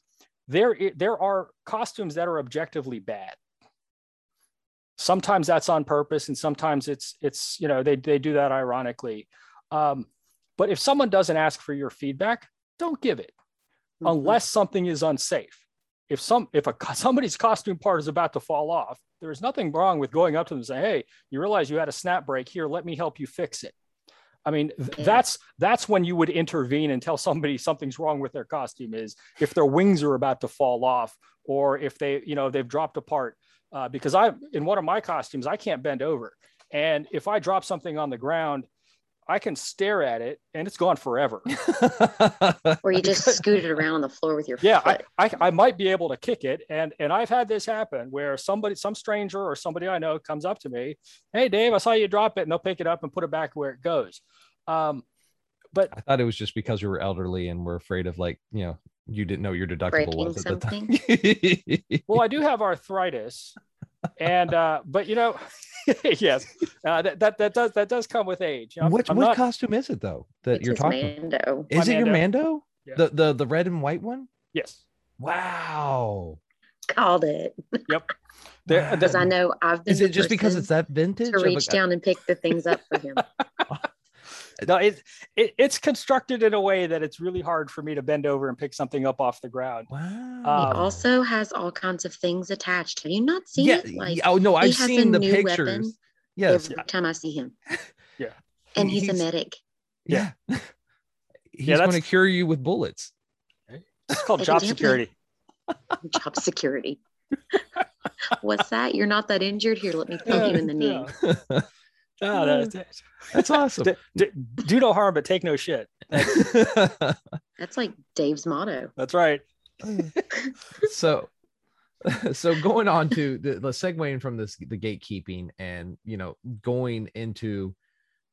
Speaker 2: there there are costumes that are objectively bad. Sometimes that's on purpose, and sometimes it's it's you know they they do that ironically. Um, but if someone doesn't ask for your feedback, don't give it, mm-hmm. unless something is unsafe if some if a somebody's costume part is about to fall off, there's nothing wrong with going up to them and saying, "Hey, you realize you had a snap break here. Let me help you fix it." I mean, that's that's when you would intervene and tell somebody something's wrong with their costume. Is if their wings are about to fall off, or if they, you know, they've dropped apart. Uh, because I, in one of my costumes, I can't bend over, and if I drop something on the ground, I can stare at it and it's gone forever.
Speaker 3: or you just scoot it around the floor with your foot.
Speaker 2: yeah, I, I, I, might be able to kick it. And and I've had this happen where somebody, some stranger or somebody I know comes up to me, hey Dave, I saw you drop it, and they'll pick it up and put it back where it goes. Um, but
Speaker 1: I thought it was just because we were elderly and we're afraid of like, you know, you didn't know your deductible was at something. the
Speaker 2: time. well, I do have arthritis and uh, but you know, yes, uh, that, that that does that does come with age.
Speaker 1: I'm, Which I'm what not... costume is it though that it's you're talking? Mando. Is My it Mando. your Mando? Yeah. The the the red and white one?
Speaker 2: Yes.
Speaker 1: Wow.
Speaker 3: Called it.
Speaker 2: Yep.
Speaker 3: Because I know I've been.
Speaker 1: Is it just because it's that vintage?
Speaker 3: To reach down and pick the things up for him.
Speaker 2: no, it, it, it's constructed in a way that it's really hard for me to bend over and pick something up off the ground.
Speaker 1: Wow. Um,
Speaker 3: he also has all kinds of things attached. Have you not seen
Speaker 1: yeah,
Speaker 3: it?
Speaker 1: Like, oh no, I've seen the pictures. Yes.
Speaker 3: Every time I see him.
Speaker 2: Yeah.
Speaker 3: And he's, he's a medic.
Speaker 1: Yeah. he's yeah, going to cure you with bullets.
Speaker 2: It's called job security.
Speaker 3: job security. What's that? You're not that injured? Here, let me poke you in the knee.
Speaker 2: Yeah. Oh, that's,
Speaker 1: that's awesome.
Speaker 2: do, do, do, no harm, but take no shit.
Speaker 3: That's, like Dave's motto.
Speaker 2: That's right.
Speaker 1: so, so going on to the, the segueing from this, the gatekeeping and, you know, going into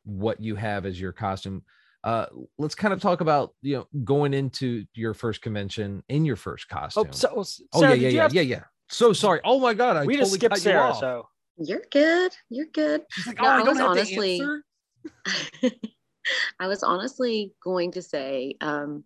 Speaker 1: what you have as your costume. Uh, let's kind of talk about, you know, going into your first convention in your first costume.
Speaker 2: Oh, so,
Speaker 1: Sarah, oh yeah, yeah, yeah, yeah, yeah. So sorry. Oh my God. I
Speaker 2: we totally just skipped Sarah. So
Speaker 3: you're good. You're good.
Speaker 1: Like, oh, no, I, I was honestly,
Speaker 3: I was honestly going to say um,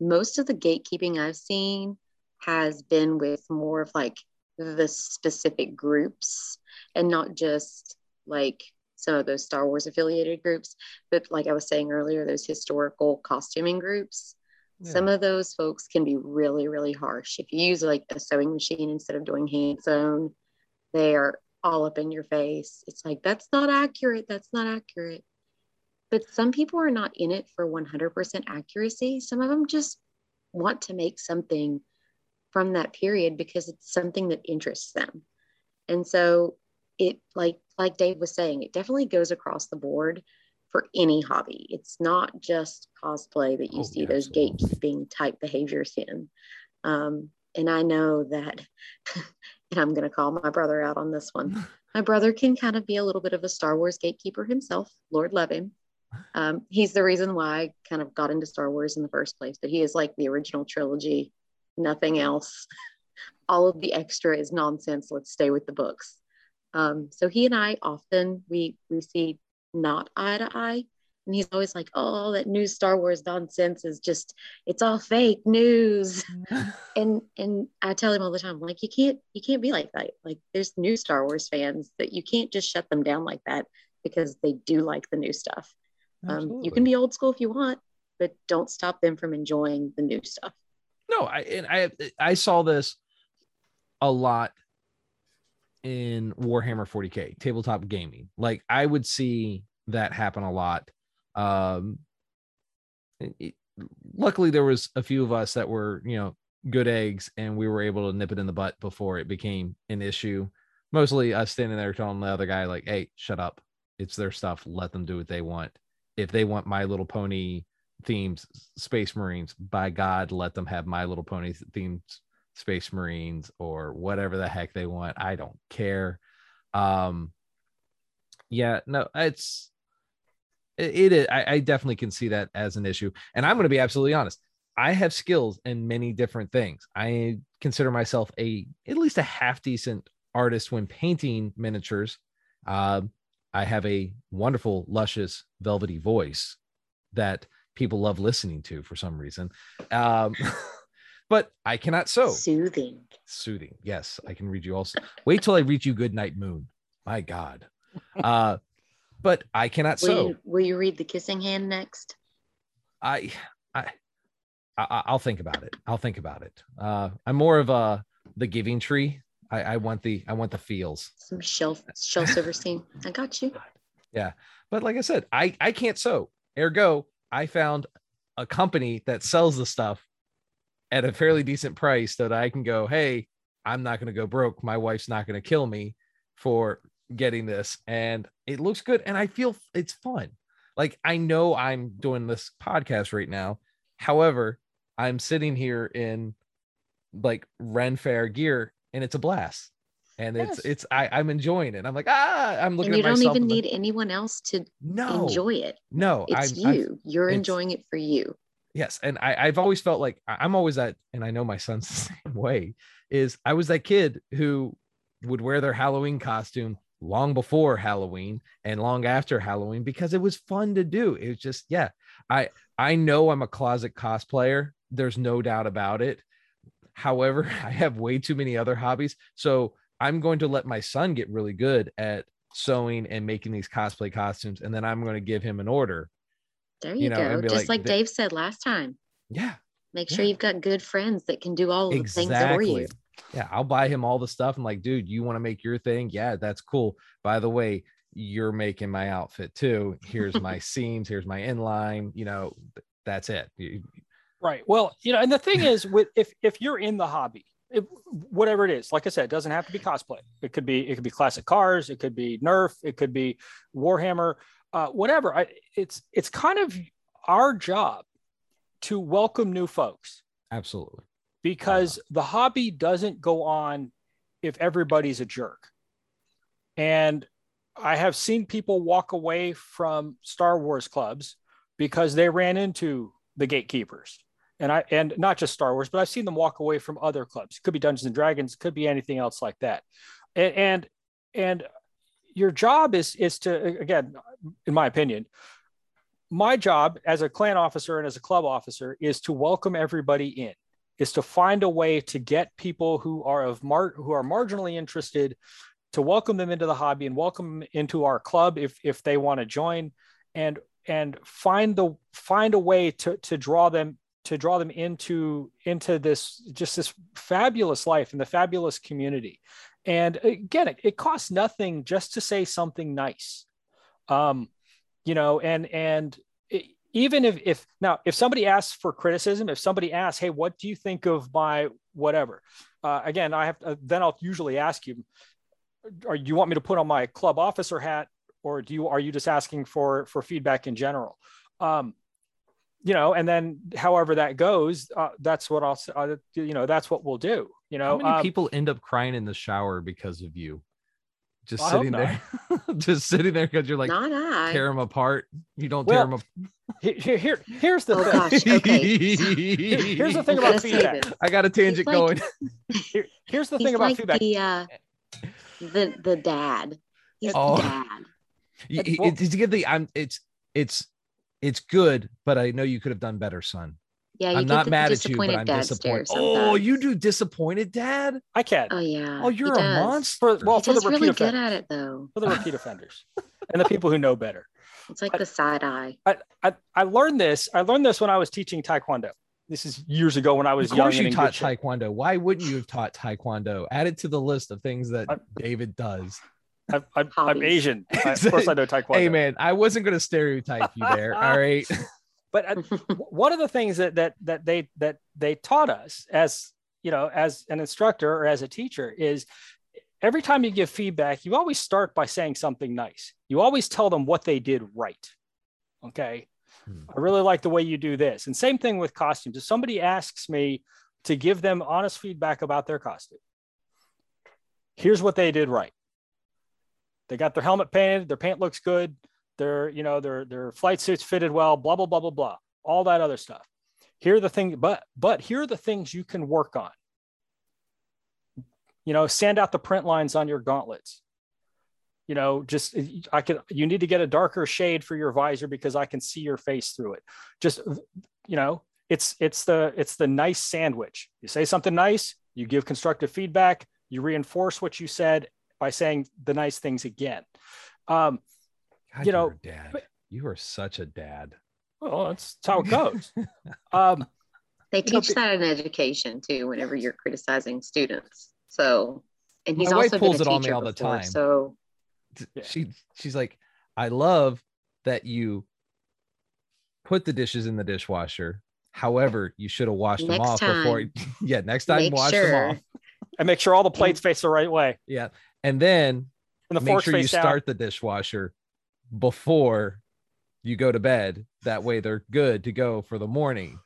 Speaker 3: most of the gatekeeping I've seen has been with more of like the specific groups and not just like some of those Star Wars affiliated groups, but like I was saying earlier, those historical costuming groups. Yeah. Some of those folks can be really, really harsh. If you use like a sewing machine instead of doing hand sewn, they are all up in your face. It's like, that's not accurate. That's not accurate. But some people are not in it for 100% accuracy. Some of them just want to make something from that period because it's something that interests them. And so it like like Dave was saying, it definitely goes across the board for any hobby. It's not just cosplay that you oh, see those gatekeeping type behaviors in. Um, and I know that and I'm going to call my brother out on this one. My brother can kind of be a little bit of a Star Wars gatekeeper himself. Lord love him. Um, he's the reason why I kind of got into Star Wars in the first place, but he is like the original trilogy, nothing else. All of the extra is nonsense. Let's stay with the books. Um, so he and I often we we see not eye to eye, and he's always like, "Oh, that new Star Wars nonsense is just it's all fake news." and and I tell him all the time, like, you can't you can't be like that. Like, there's new Star Wars fans that you can't just shut them down like that because they do like the new stuff. Um, you can be old school if you want, but don't stop them from enjoying the new stuff.
Speaker 1: No, I and I I saw this a lot in Warhammer 40K tabletop gaming. Like I would see that happen a lot. Um it, luckily there was a few of us that were, you know, good eggs and we were able to nip it in the butt before it became an issue. Mostly us standing there telling the other guy like, "Hey, shut up. It's their stuff. Let them do what they want. If they want My Little Pony themed Space Marines, by God, let them have My Little Pony themed Space Marines or whatever the heck they want. I don't care. Um, yeah, no, it's it, is. I, I definitely can see that as an issue, and I'm going to be absolutely honest. I have skills in many different things. I consider myself a at least a half decent artist when painting miniatures. Uh, I have a wonderful, luscious, velvety voice that people love listening to for some reason. Um, but I cannot sew.
Speaker 3: Soothing.
Speaker 1: Soothing. Yes, I can read you also. Wait till I read you Good Night Moon. My God. Uh, but I cannot
Speaker 3: will
Speaker 1: sew.
Speaker 3: You, will you read the kissing hand next?
Speaker 1: I, I, I, will think about it. I'll think about it. Uh, I'm more of a the giving tree. I, I want the I want the feels.
Speaker 3: Some Shel Shel Silverstein. I got you.
Speaker 1: Yeah, but like I said, I I can't sew. Ergo, I found a company that sells the stuff at a fairly decent price that I can go, hey, I'm not going to go broke. My wife's not going to kill me for getting this. And it looks good. And I feel it's fun. Like I know I'm doing this podcast right now. However, I'm sitting here in like Ren Fair gear and it's a blast. And yes. it's it's I, I'm enjoying it. I'm like, ah, I'm looking
Speaker 3: and you
Speaker 1: don't
Speaker 3: even need anyone else to
Speaker 1: no,
Speaker 3: enjoy it.
Speaker 1: No,
Speaker 3: it's I'm, you. I've, You're enjoying it for you
Speaker 1: yes and I, i've always felt like i'm always that and i know my son's the same way is i was that kid who would wear their halloween costume long before halloween and long after halloween because it was fun to do it was just yeah i i know i'm a closet cosplayer there's no doubt about it however i have way too many other hobbies so i'm going to let my son get really good at sewing and making these cosplay costumes and then i'm going to give him an order
Speaker 3: there you, you know, go. Just like, like Dave said last time.
Speaker 1: Yeah.
Speaker 3: Make sure yeah. you've got good friends that can do all of exactly. the things for you.
Speaker 1: Yeah, I'll buy him all the stuff. I'm like, dude, you want to make your thing? Yeah, that's cool. By the way, you're making my outfit too. Here's my seams. Here's my inline. You know, that's it.
Speaker 2: Right. Well, you know, and the thing is, with if if you're in the hobby, it, whatever it is, like I said, it doesn't have to be cosplay. It could be it could be classic cars. It could be Nerf. It could be Warhammer uh, whatever. I, it's it's kind of our job to welcome new folks.
Speaker 1: Absolutely.
Speaker 2: Because uh, the hobby doesn't go on if everybody's a jerk. And I have seen people walk away from Star Wars clubs because they ran into the gatekeepers. And I and not just Star Wars, but I've seen them walk away from other clubs. It could be Dungeons and Dragons, could be anything else like that. And and, and your job is is to again in my opinion my job as a clan officer and as a club officer is to welcome everybody in is to find a way to get people who are of mar- who are marginally interested to welcome them into the hobby and welcome them into our club if if they want to join and and find the find a way to to draw them to draw them into into this just this fabulous life and the fabulous community and again, it, it costs nothing just to say something nice. Um, you know, and and even if if now if somebody asks for criticism, if somebody asks, "Hey, what do you think of my whatever?" Uh, again, I have to, then I'll usually ask you, "Are you want me to put on my club officer hat, or do you are you just asking for for feedback in general?" Um, you know, and then however that goes, uh, that's what I'll, uh, you know, that's what we'll do. You know,
Speaker 1: how many
Speaker 2: um,
Speaker 1: people end up crying in the shower because of you? Just well, sitting there, just sitting there because you're like
Speaker 3: Not I.
Speaker 1: tear them apart. You don't well, tear them
Speaker 2: apart. Here, here, here's the
Speaker 3: oh,
Speaker 2: thing.
Speaker 3: Gosh, okay.
Speaker 2: here, here's the thing about feedback.
Speaker 1: I got a tangent
Speaker 3: like,
Speaker 1: going.
Speaker 2: Here, here's the thing about
Speaker 3: like
Speaker 2: feedback.
Speaker 3: The, uh, the the dad. He's oh. the dad.
Speaker 1: You, well, did you get the? I'm. It's it's it's good, but I know you could have done better, son.
Speaker 3: Yeah, you
Speaker 1: I'm not mad at you, but I'm disappointed. Oh, you do disappointed dad?
Speaker 2: I can't.
Speaker 3: Oh yeah.
Speaker 1: Oh, you're a
Speaker 3: does.
Speaker 1: monster.
Speaker 2: For, well,
Speaker 3: He
Speaker 2: for the repeat
Speaker 3: really good
Speaker 2: offenders.
Speaker 3: at it though.
Speaker 2: For the repeat offenders and the people who know better.
Speaker 3: It's like the side eye.
Speaker 2: I, I I learned this. I learned this when I was teaching Taekwondo. This is years ago when I was
Speaker 1: of course,
Speaker 2: and
Speaker 1: you
Speaker 2: in
Speaker 1: taught
Speaker 2: good shape.
Speaker 1: taekwondo. Why wouldn't you have taught taekwondo? Add it to the list of things that
Speaker 2: I-
Speaker 1: David does.
Speaker 2: I, I, I'm Asian. I, of course, I know Taekwondo.
Speaker 1: Hey, man, I wasn't going to stereotype you there. All right.
Speaker 2: But uh, one of the things that that that they that they taught us as you know as an instructor or as a teacher is every time you give feedback you always start by saying something nice. You always tell them what they did right. Okay?
Speaker 1: Hmm.
Speaker 2: i really like the way you do this. And same thing with costumes. If somebody asks me to give them honest feedback about their costume here's what they did right. They got their helmet painted. Their paint looks good their you know their their flight suits fitted well blah blah blah blah blah all that other stuff. Here are the things but but here are the things you can work on. You know sand out the print lines on your gauntlets. You know just i can you need to get a darker shade for your visor because i can see your face through it. Just you know it's it's the it's the nice sandwich. You say something nice you give constructive feedback you reinforce what you said by saying the nice things again. Um,
Speaker 1: God,
Speaker 2: You know,
Speaker 1: you're a dad.
Speaker 2: but-
Speaker 1: You are such a dad.
Speaker 2: well that's, that's how it goes um,
Speaker 3: They
Speaker 2: You know,
Speaker 3: teach that in education too. Whenever you're criticizing students, so and he's
Speaker 1: My wife
Speaker 3: also been
Speaker 1: pulls
Speaker 3: a
Speaker 1: it on me
Speaker 3: teacher
Speaker 1: all the
Speaker 3: before,
Speaker 1: time.
Speaker 3: So
Speaker 1: She she's like, I love that you put the dishes in the dishwasher. However, you should have washed them
Speaker 3: Next
Speaker 1: off before. Yeah, next time
Speaker 3: make
Speaker 1: wash
Speaker 3: sure
Speaker 1: them off.
Speaker 2: and make sure all the plates face the right way
Speaker 1: Yeah, and then
Speaker 2: and the
Speaker 1: make sure you
Speaker 2: face down
Speaker 1: start the dishwasher before you go to bed. That way, they're good to go for the morning.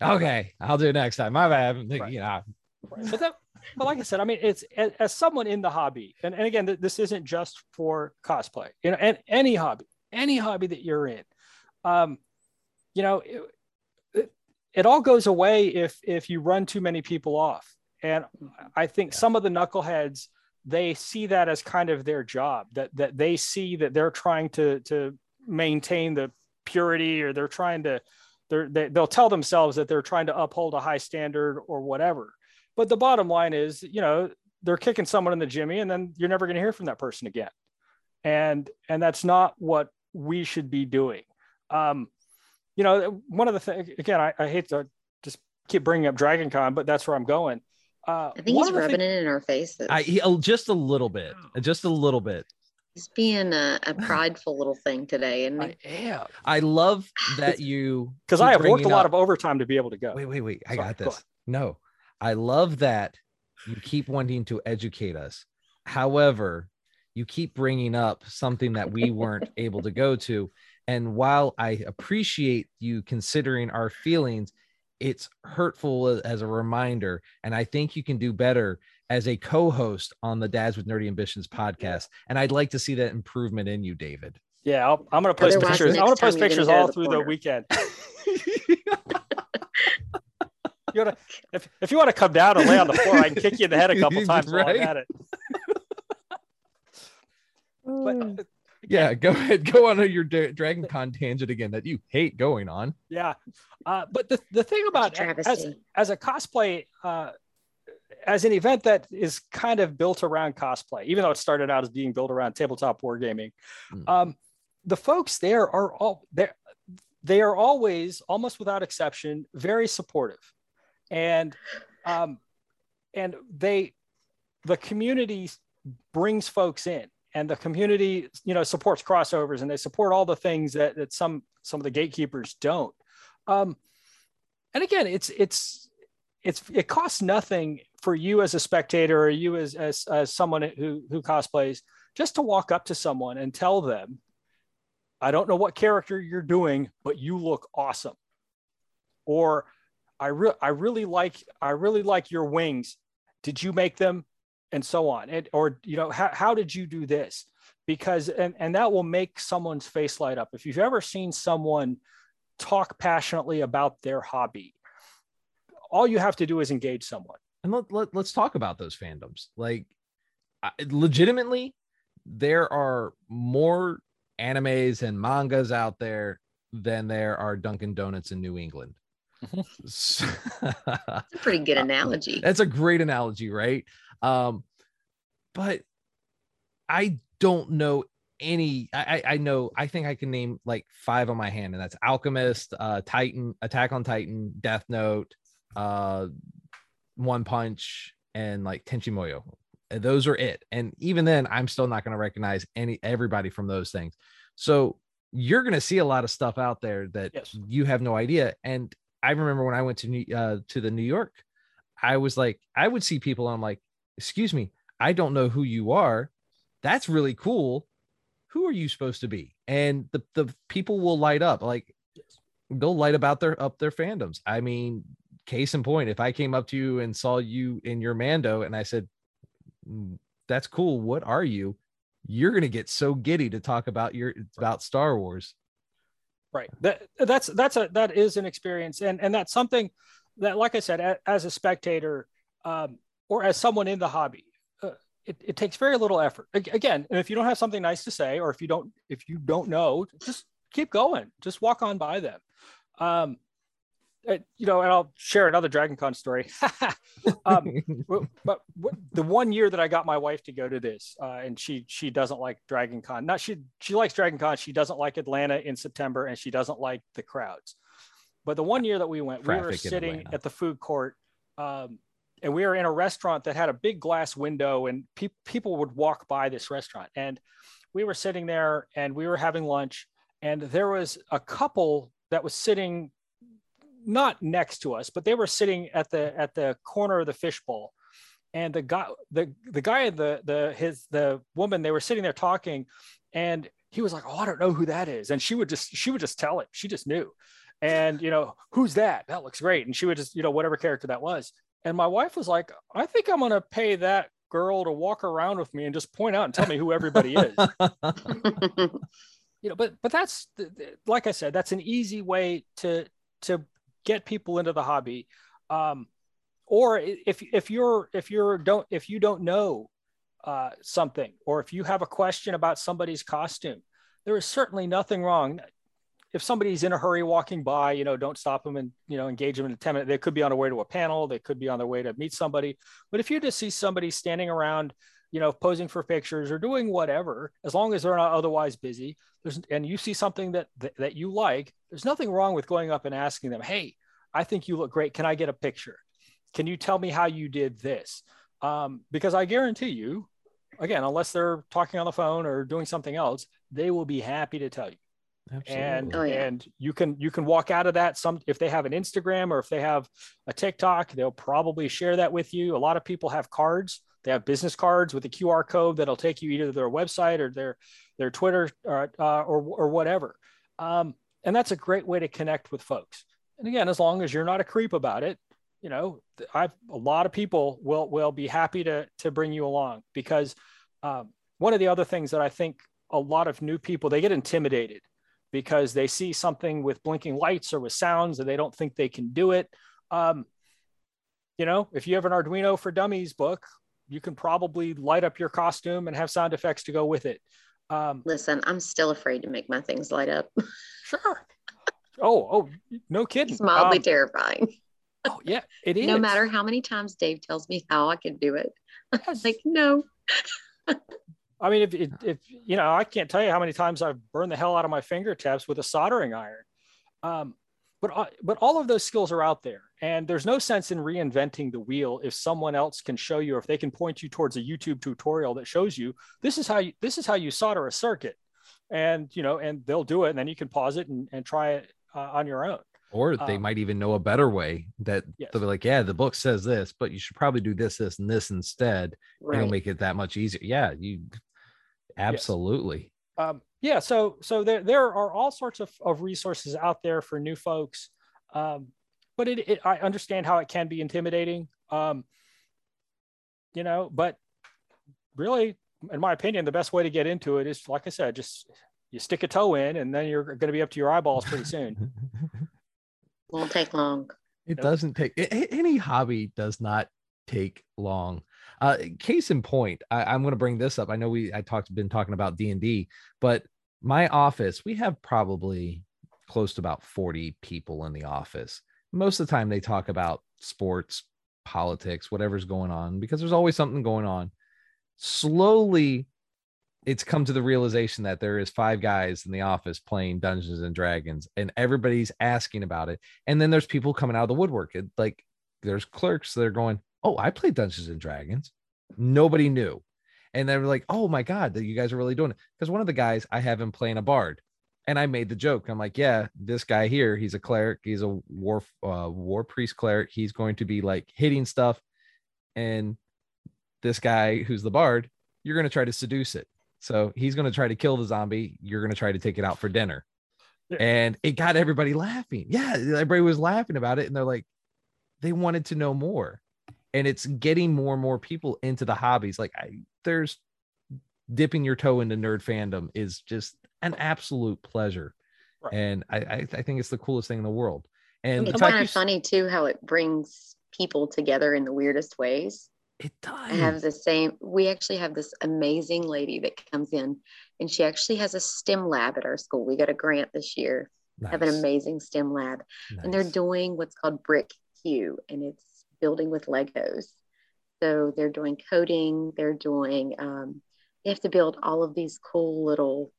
Speaker 1: Okay, I'll do it next time. My bad.
Speaker 2: Right.
Speaker 1: You know,
Speaker 2: Right. But that, but like I said, I mean, it's as, as someone in the hobby, and, and again, th- this isn't just for cosplay, you know, and any hobby, any hobby that you're in, um, you know, it, it, it all goes away if if you run too many people off. And I think
Speaker 1: Yeah.
Speaker 2: some of the knuckleheads they see that as kind of their job that that they see that they're trying to to maintain the purity or they're trying to they're, they, they'll tell themselves that they're trying to uphold a high standard or whatever but the bottom line is, you know, they're kicking someone in the jimmy and then you're never going to hear from that person again. And and that's not what we should be doing. Um, you know, one of the things again, I, I hate to just keep bringing up Dragon Con, but that's where I'm going. Uh,
Speaker 3: I think he's rubbing
Speaker 2: thing-
Speaker 3: it in our faces.
Speaker 1: I he- oh, just a little bit, just a little bit.
Speaker 3: he's being a, a prideful little thing today, and
Speaker 2: I am
Speaker 1: I love that you
Speaker 2: because I have worked a lot
Speaker 1: up-
Speaker 2: of overtime to be able to go.
Speaker 1: Wait, wait, wait. I
Speaker 2: Sorry,
Speaker 1: got
Speaker 2: go
Speaker 1: this. No, I love that you keep wanting to educate us. However, you keep bringing up something that we weren't able to go to. And while I appreciate you considering our feelings, it's hurtful as a reminder. And I think you can do better as a co host on the Dads with Nerdy Ambitions podcast. And I'd like to see that improvement in you, David.
Speaker 2: Yeah, I'll, I'm going to post
Speaker 3: Otherwise,
Speaker 2: pictures. I'm going to post pictures
Speaker 3: gonna go to
Speaker 2: all
Speaker 3: the
Speaker 2: through the
Speaker 3: corner.
Speaker 2: weekend. You wanna, if, if you want to come down and lay on the floor, I can kick you in the head a couple times while I'm at it. But uh,
Speaker 1: yeah, go ahead. Go on your Dra- Dragon Con tangent again that you hate going on.
Speaker 2: yeah, uh, but the, the thing about as, as a cosplay, uh, as an event that is kind of built around cosplay, even though it started out as being built around tabletop wargaming,
Speaker 1: Mm.
Speaker 2: um, the folks there are all there. They are always, almost without exception, very supportive, and um, and they, the community brings folks in, and the community, you know, supports crossovers, and they support all the things that that some some of the gatekeepers don't. Um, and again, it's it's it's it costs nothing for you as a spectator or you as as, as someone who who cosplays just to walk up to someone and tell them i don't know what character you're doing but you look awesome. Or i re- i really like i really like your wings. Did you make them and so on and or you know how, how did you do this because and and that will make someone's face light up if you've ever seen someone talk passionately about their hobby all you have to do is engage someone
Speaker 1: and let, let, let's talk about those fandoms like I- legitimately there are more animes and mangas out there than there are Dunkin' Donuts in New England. So-
Speaker 3: That's a pretty good uh, analogy.
Speaker 1: That's a great analogy, right? Um, but I don't know any. I, I know. I think I can name like five on my hand, and that's Alchemist, uh, Titan, Attack on Titan, Death Note, uh, One Punch, and like Tenchi Muyo. And Those are it. And even then, I'm still not going to recognize any everybody from those things. So you're going to see a lot of stuff out there that
Speaker 2: Yes.
Speaker 1: you have no idea. And I remember when I went to New, uh, to the New York, I was like, I would see people, I'm like, excuse me, I don't know who you are. That's really cool. Who are you supposed to be? And the the people will light up, like they'll light about their up their fandoms. I mean, case in point, if I came up to you and saw you in your Mando, and I said, "Mm, "That's cool. What are you?" You're gonna get so giddy to talk about your about Star Wars.
Speaker 2: right that that's that's a that is an experience and and that's something that like i said as a spectator um, or as someone in the hobby uh, it, it takes very little effort again if you don't have something nice to say or if you don't if you don't know just keep going just walk on by them um, uh, you know and i'll share another dragon con story um, but the one year that I got my wife to go to this, uh, and she she doesn't like Dragon Con. Not she she likes Dragon Con. She doesn't like Atlanta in September, and she doesn't like the crowds. But the one year that we went, we were sitting
Speaker 1: Atlanta.
Speaker 2: at the food court, um, and we were in a restaurant that had a big glass window, and pe- people would walk by this restaurant, and we were sitting there, and we were having lunch, and there was a couple that was sitting not next to us, but they were sitting at the at the corner of the fishbowl. And the guy, the the guy, the the his the woman, they were sitting there talking, and he was like, "Oh, I don't know who that is," and she would just she would just tell it. She just knew, and you know, who's that? That looks great, and she would just you know whatever character that was. And my wife was like, "I think I'm gonna pay that girl to walk around with me and just point out and tell me who everybody is." you know but but that's like i said that's an easy way to to get people into the hobby um or if if you're if you're don't if you don't know uh something or if you have a question about somebody's costume there is certainly nothing wrong if somebody's in a hurry walking by you know don't stop them and you know engage them in a 10 minute they could be on their way to a panel they could be on their way to meet somebody. But if you just see somebody standing around you know posing for pictures or doing whatever as long as they're not otherwise busy there's and you see something that that, that you like there's nothing wrong with going up and asking them hey i think you look great. Can i get a picture? Can you tell me how you did this? Um, because i guarantee you again unless they're talking on the phone or doing something else they will be happy to tell you and
Speaker 3: Oh, yeah.
Speaker 2: and you can you can walk out of that some if they have an instagram or if they have a tiktok they'll probably share that with you. A lot of people have cards. They have business cards with a qr code that'll take you either to their website or their their twitter or uh, or, or whatever. Um, and that's a great way to connect with folks. And again as long as you're not a creep about it you know th- i've a lot of people will will be happy to to bring you along because um, one of the other things that i think a lot of new people they get intimidated because they see something with blinking lights or with sounds and they don't think they can do it. Um, you know, if you have an Arduino for Dummies book, you can probably light up your costume and have sound effects to go with it. Um,
Speaker 3: Listen, I'm still afraid to make my things light up.
Speaker 2: sure. Oh, oh, no kidding.
Speaker 3: It's mildly
Speaker 2: Um,
Speaker 3: terrifying.
Speaker 2: oh, yeah, it is.
Speaker 3: No matter how many times Dave tells me how I can do it.
Speaker 2: I'm yes.
Speaker 3: Like, no.
Speaker 2: I mean, if, if, if you know, I can't tell you how many times I've burned the hell out of my fingertips with a soldering iron. Um, but but all of those skills are out there, and there's no sense in reinventing the wheel if someone else can show you, or if they can point you towards a YouTube tutorial that shows you this is how you this is how you solder a circuit, and you know, and they'll do it, and then you can pause it and, and try it uh, on your own.
Speaker 1: or they
Speaker 2: Um,
Speaker 1: might even know a better way that
Speaker 2: Yes.
Speaker 1: they'll be like, yeah, the book says this, but you should probably do this, this, and this instead.
Speaker 3: Right.
Speaker 1: It'll make it that much easier. Yeah, you absolutely.
Speaker 2: um, yeah so so there, there are all sorts of, of resources out there for new folks um, but it, it i understand how it can be intimidating um, you know but really in my opinion the best way to get into it is like i said just you stick a toe in and then you're going to be up to your eyeballs pretty soon
Speaker 3: Won't take long.
Speaker 1: It
Speaker 2: Nope.
Speaker 1: doesn't take a- a- any hobby does not take long. Uh, case in point, I, I'm going to bring this up. I know we I talked been talking about D and D, but my office we have probably close to about 40 people in the office. Most of the time, they talk about sports, politics, whatever's going on, because there's always something going on. Slowly, it's come to the realization that there is five guys in the office playing Dungeons and Dragons, and everybody's asking about it. And then there's people coming out of the woodwork. It, like there's clerks that are going, "Oh, I played Dungeons and Dragons." Nobody knew, and they were like, "Oh my god, that you guys are really doing it." Because one of the guys I have him playing a bard, and I made the joke. I'm like, "Yeah, this guy here, he's a cleric. He's a war uh, war priest cleric. He's going to be like hitting stuff, and this guy who's the bard, you're going to try to seduce it." So he's going to try to kill the zombie. You're going to try to take it out for dinner.
Speaker 2: Yeah.
Speaker 1: And it got everybody laughing. Yeah, everybody was laughing about it. And they're like, they wanted to know more. And it's getting more and more people into the hobbies. Like, I, there's dipping your toe into nerd fandom is just an absolute pleasure.
Speaker 2: Right.
Speaker 1: And I, I, I think it's the coolest thing in the world. And
Speaker 3: It's
Speaker 1: like
Speaker 3: kind of funny too how it brings people together in the weirdest ways.
Speaker 1: it does.
Speaker 3: I have the same. We actually have this amazing lady that comes in, and she actually has a STEM lab at our school. We got a grant this year. Have an amazing STEM lab, and they're doing what's called Brick Q, and it's building with Legos. So they're doing coding. They're doing. Um, they have to build all of these cool little.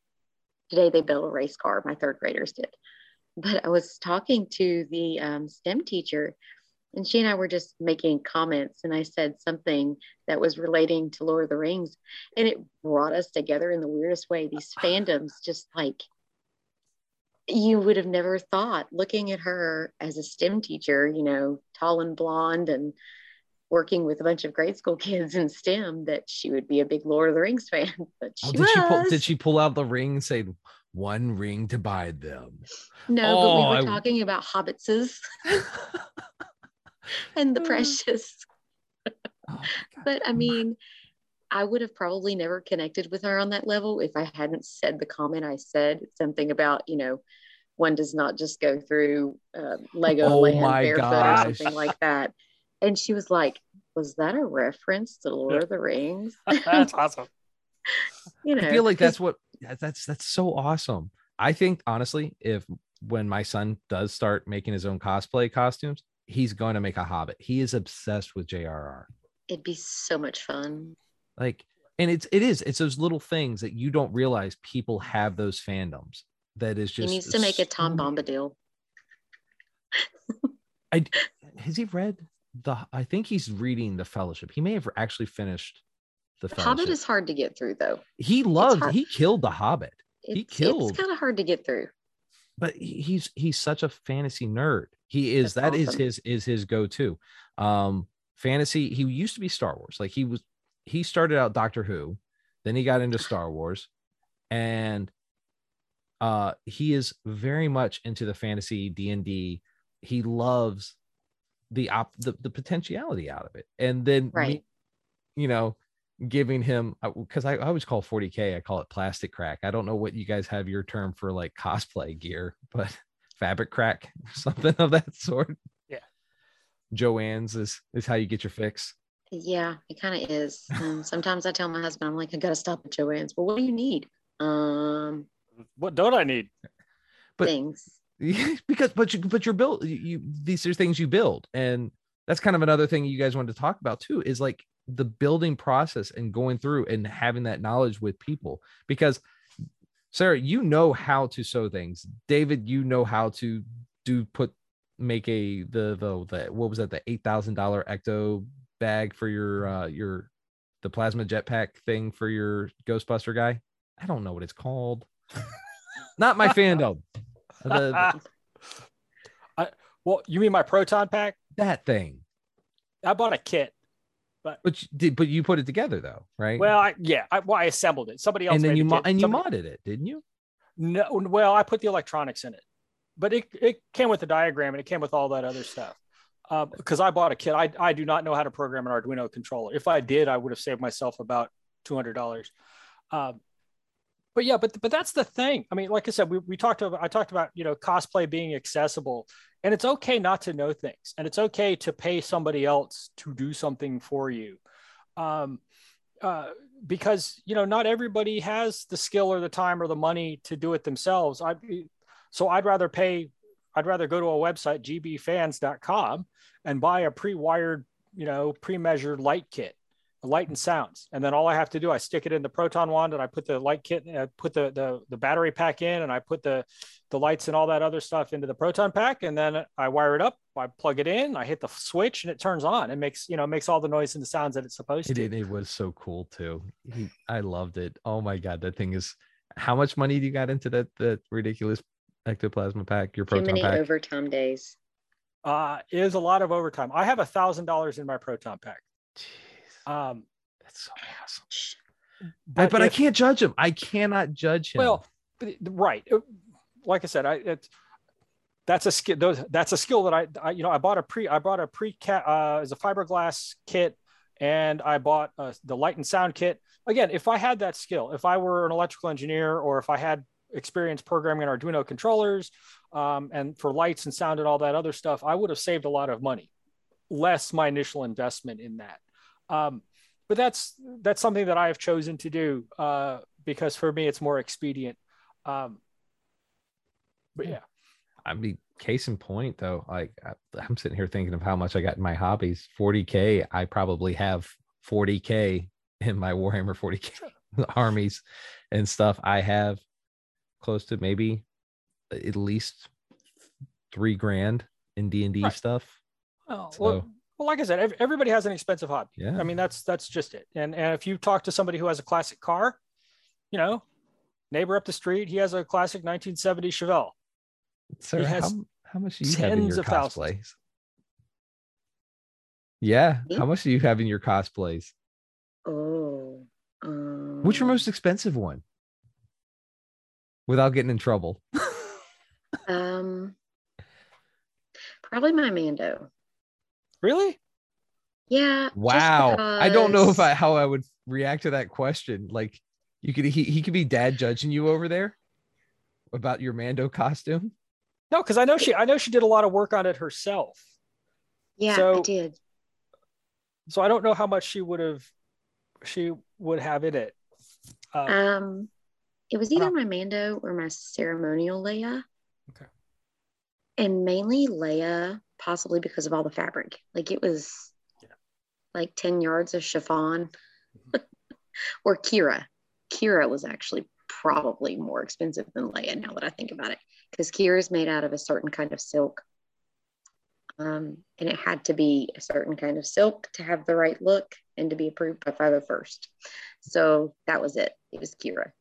Speaker 3: Today they built a race car. My third graders did, but I was talking to the um, STEM teacher, and she and I were just making comments, and I said something that was relating to Lord of the Rings, and it brought us together in the weirdest way. These fandoms, just like you would have never thought, looking at her as a STEM teacher, you know, tall and blonde, and working with a bunch of grade school kids in STEM, that she would be a big Lord of the Rings fan. But she
Speaker 1: Oh, did
Speaker 3: was.
Speaker 1: she pull did she pull out the ring and say one ring to bind them?
Speaker 3: No,
Speaker 1: Oh,
Speaker 3: but we
Speaker 1: I-
Speaker 3: were talking about hobbitses and the
Speaker 1: Mm.
Speaker 3: precious.
Speaker 1: Oh.
Speaker 3: But I mean, I would have probably never connected with her on that level if I hadn't said the comment I said something about, you know, one does not just go through uh, Lego
Speaker 1: Oh
Speaker 3: land barefoot
Speaker 1: gosh.
Speaker 3: or something like that. And she was like, was that a reference to Lord of the Rings?
Speaker 2: That's awesome.
Speaker 3: You know,
Speaker 1: I feel like that's what that's that's so awesome. I think honestly, if when my son does start making his own cosplay costumes, he's going to make a Hobbit. He is obsessed with JRR.
Speaker 3: it'd be so much fun.
Speaker 1: Like, and it's it is it's those little things that you don't realize people have those fandoms. That is just He
Speaker 3: needs to make a Tom Bombadil.
Speaker 1: I has he read the? I think he's reading the Fellowship. He may have actually finished the
Speaker 3: The
Speaker 1: Fellowship.
Speaker 3: Hobbit is hard to get through, though.
Speaker 1: he loved. He killed the Hobbit. He killed.
Speaker 3: It's kind of hard to get through.
Speaker 1: but he's he's such a fantasy nerd. He is
Speaker 3: That's
Speaker 1: that is
Speaker 3: awesome.
Speaker 1: his is his go-to. Um fantasy, he used to be Star Wars. Like he was he started out Doctor Who, then he got into Star Wars and uh he is very much into the fantasy D&D. He loves the op the, the potentiality out of it. And then me-
Speaker 3: Right.
Speaker 1: you know, giving him because I, I always call 40k, I call it plastic crack. I don't know what you guys have your term for like cosplay gear, but fabric crack, something of that sort.
Speaker 2: Yeah.
Speaker 1: Jo-Ann's is is how you get your fix.
Speaker 3: Yeah, it kind of is. Um, sometimes I tell my husband, I'm like, I gotta stop at Jo-Ann's. Well, what do you need? Um,
Speaker 2: What don't I need?
Speaker 1: But-
Speaker 3: things.
Speaker 1: because but you but you're built you, you these are things you build and that's kind of another thing you guys wanted to talk about too is like the building process and going through and having that knowledge with people because sarah you know how to sew things david you know how to do put make a the the, the what was that the eight thousand dollar ecto bag for your uh your the plasma jetpack thing for your ghostbuster guy i don't know what it's called not my fandom the, the-
Speaker 2: Well, you mean my proton pack?
Speaker 1: that thing
Speaker 2: I bought a kit.
Speaker 1: but you did but you put it together though right
Speaker 2: Well, I, yeah, I, well, I assembled it. Somebody else
Speaker 1: and then you mo- and you modded it didn't you
Speaker 2: No, well, I put the electronics in it, but it, it came with the diagram and it came with all that other stuff. Because I bought a kit, I, I do not know how to program an Arduino controller. If I did, I would have saved myself about two hundred dollars. Um, but yeah, but but that's the thing. I mean, like I said, we, we talked about I talked about you know cosplay being accessible, and it's okay not to know things, and it's okay to pay somebody else to do something for you. Um, uh, because you know not everybody has the skill or the time or the money to do it themselves. I So I'd rather pay, I'd rather go to a website, gbfans.com, and buy a pre-wired, you know, pre-measured light kit, light and sounds. And then all I have to do, I stick it in the proton wand and I put the light kit, I put the, the, the battery pack in and I put the, the lights and all that other stuff into the proton pack. And then I wire it up, I plug it in, I hit the switch and it turns on. It makes, you know, makes all the noise and the sounds that it's supposed
Speaker 1: It,
Speaker 2: to.
Speaker 1: it, it was so cool too. He, I loved it. Oh my god, that thing is. How much money do you got into that that ridiculous ectoplasma pack? Your proton Too
Speaker 3: many
Speaker 1: pack.
Speaker 3: overtime days.
Speaker 2: Uh, it is a lot of overtime. I have a thousand dollars in my proton pack.
Speaker 1: Jeez,
Speaker 2: Um,
Speaker 1: that's so awesome.
Speaker 3: Shh.
Speaker 1: But, but I can't judge him. I cannot judge him.
Speaker 2: Well, but right. Uh, Like I said, I it's that's a skill. Those that's a skill that I, I you know I bought a pre I bought a pre cat uh, as a fiberglass kit, and I bought uh, the light and sound kit. Again, if I had that skill, if I were an electrical engineer, or if I had experience programming Arduino controllers, um, and for lights and sound and all that other stuff, I would have saved a lot of money, less my initial investment in that. Um, but that's that's something that I have chosen to do uh, because for me it's more expedient. Um, but yeah,
Speaker 1: I mean, case in point, though, like I'm sitting here thinking of how much I got in my hobbies. 40k. I probably have 40k in my Warhammer 40k armies and stuff. I have close to maybe at least three grand in D and D stuff.
Speaker 2: Oh,
Speaker 1: So-
Speaker 2: well, well, like I said, everybody has an expensive hobby.
Speaker 1: Yeah.
Speaker 2: I mean, that's that's just it. And and if you talk to somebody who has a classic car, you know, neighbor up the street, he has a classic 1970 Chevelle.
Speaker 1: Sir,
Speaker 2: has
Speaker 1: how, how much do you have in
Speaker 2: tens
Speaker 1: your
Speaker 2: of thousands.
Speaker 1: cosplays? Yeah,
Speaker 3: Me?
Speaker 1: how much do you have in your cosplays?
Speaker 3: Oh. Um,
Speaker 1: What's your most expensive one? Without getting in trouble.
Speaker 3: Um, probably my Mando.
Speaker 2: Really?
Speaker 3: Yeah. just
Speaker 1: Wow. I don't know if I how I would react to that question. Like you could he, he could be dad judging you over there about your Mando costume.
Speaker 2: No, because I know she I know she did a lot of work on it herself.
Speaker 3: Yeah, I
Speaker 2: so-
Speaker 3: did.
Speaker 2: So I don't know how much she would have she would have in it. Uh,
Speaker 3: Um, it was either my Mando or my ceremonial Leia.
Speaker 2: Okay.
Speaker 3: And mainly Leia, possibly because of all the fabric. Like it was
Speaker 2: Yeah.
Speaker 3: like 10 yards of chiffon. or Qi'ra. Qi'ra was actually probably more expensive than Leia now that I think about it. Because Qi'ra is made out of a certain kind of silk. Um, and it had to be a certain kind of silk to have the right look and to be approved by 501st. So that was it. It was Qi'ra.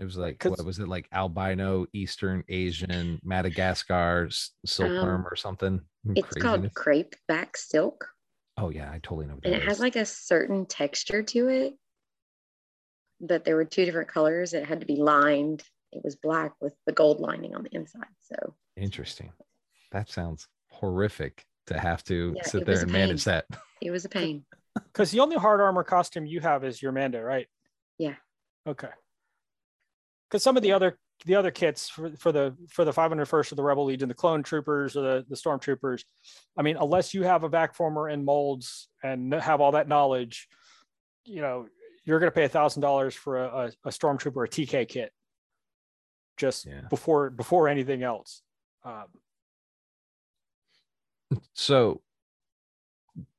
Speaker 1: It was like what was it like albino, Eastern Asian, Madagascar, s- silkworm um, or something?
Speaker 3: Mm, it's called crepe back silk,
Speaker 1: Oh yeah, I totally know what
Speaker 3: and
Speaker 1: that
Speaker 3: it has like a certain texture to it. But there were two different colors. It had to be lined. It was black with the gold lining on the inside. So
Speaker 1: Interesting. That sounds horrific to have to
Speaker 3: Yeah,
Speaker 1: sit there and manage that.
Speaker 3: it was a pain.
Speaker 2: Because the only hard armor costume you have is your Mando, right?
Speaker 3: Yeah.
Speaker 2: Okay. Because some of the other the other kits for, for the for the 501st of the Rebel Legion, the Clone Troopers or the the Stormtroopers, I mean, unless you have a vac former and molds and have all that knowledge, you know, you're going to pay a thousand dollars for a, a, a Stormtrooper a TK kit, just
Speaker 1: Yeah.
Speaker 2: before before anything else. Um,
Speaker 1: so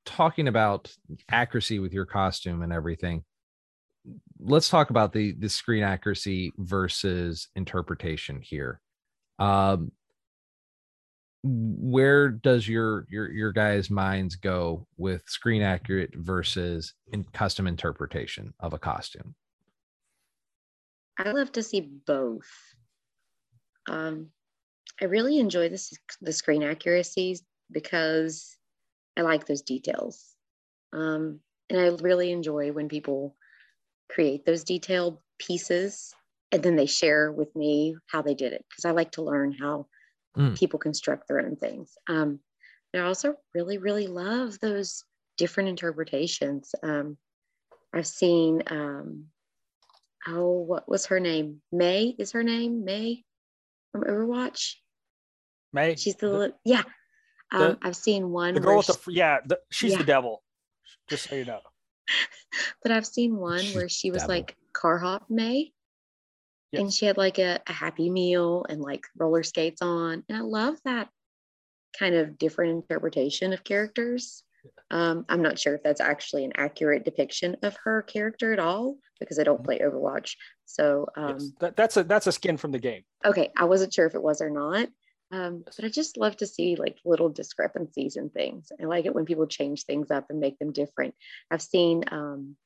Speaker 1: talking about accuracy with your costume and everything let's talk about the the screen accuracy versus interpretation here um where does your your your guys minds go with screen accurate versus in custom interpretation of a costume
Speaker 3: I love to see both. Um, I really enjoy this the screen accuracies because I like those details. Um, and I really enjoy when people create those detailed pieces and then they share with me how they did it because I like to learn how
Speaker 1: Mm.
Speaker 3: people construct their own things. Um, I also really, really love those different interpretations. Um, I've seen, um, oh, what was her name? Mei is her name? Mei from Overwatch.
Speaker 2: Mei
Speaker 3: She's the,
Speaker 2: the,
Speaker 3: yeah.
Speaker 2: the-
Speaker 3: Um, I've seen one,
Speaker 2: the girl with the yeah, the, she's
Speaker 3: Yeah.
Speaker 2: the devil. Just so you know.
Speaker 3: but I've seen one where she was
Speaker 1: devil.
Speaker 3: like Carhop Mei. and she had like a, a happy meal and like roller skates on. And I love that kind of different interpretation of characters. Um, I'm not sure if that's actually an accurate depiction of her character at all because I don't play Overwatch. So um,
Speaker 2: yes. That, that's a that's a skin from the game.
Speaker 3: okay, I wasn't sure if it was or not. Um, but I just love to see like little discrepancies in things. I like it when people change things up and make them different. I've seen um,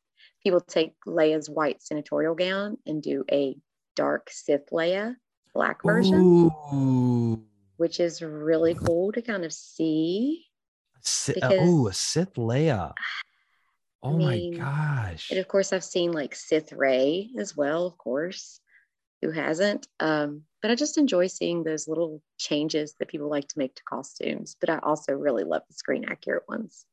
Speaker 3: people take Leia's white senatorial gown and do a dark Sith Leia black version,
Speaker 1: Ooh.
Speaker 3: which is really cool to kind of see.
Speaker 1: Si-
Speaker 3: Because-
Speaker 1: oh, a Sith Leia. Oh
Speaker 3: mean,
Speaker 1: my gosh.
Speaker 3: And of course, I've seen like Sith Rey as well, of course. Who hasn't? Um, but I just enjoy seeing those little changes that people like to make to costumes. But I also really love the screen accurate ones.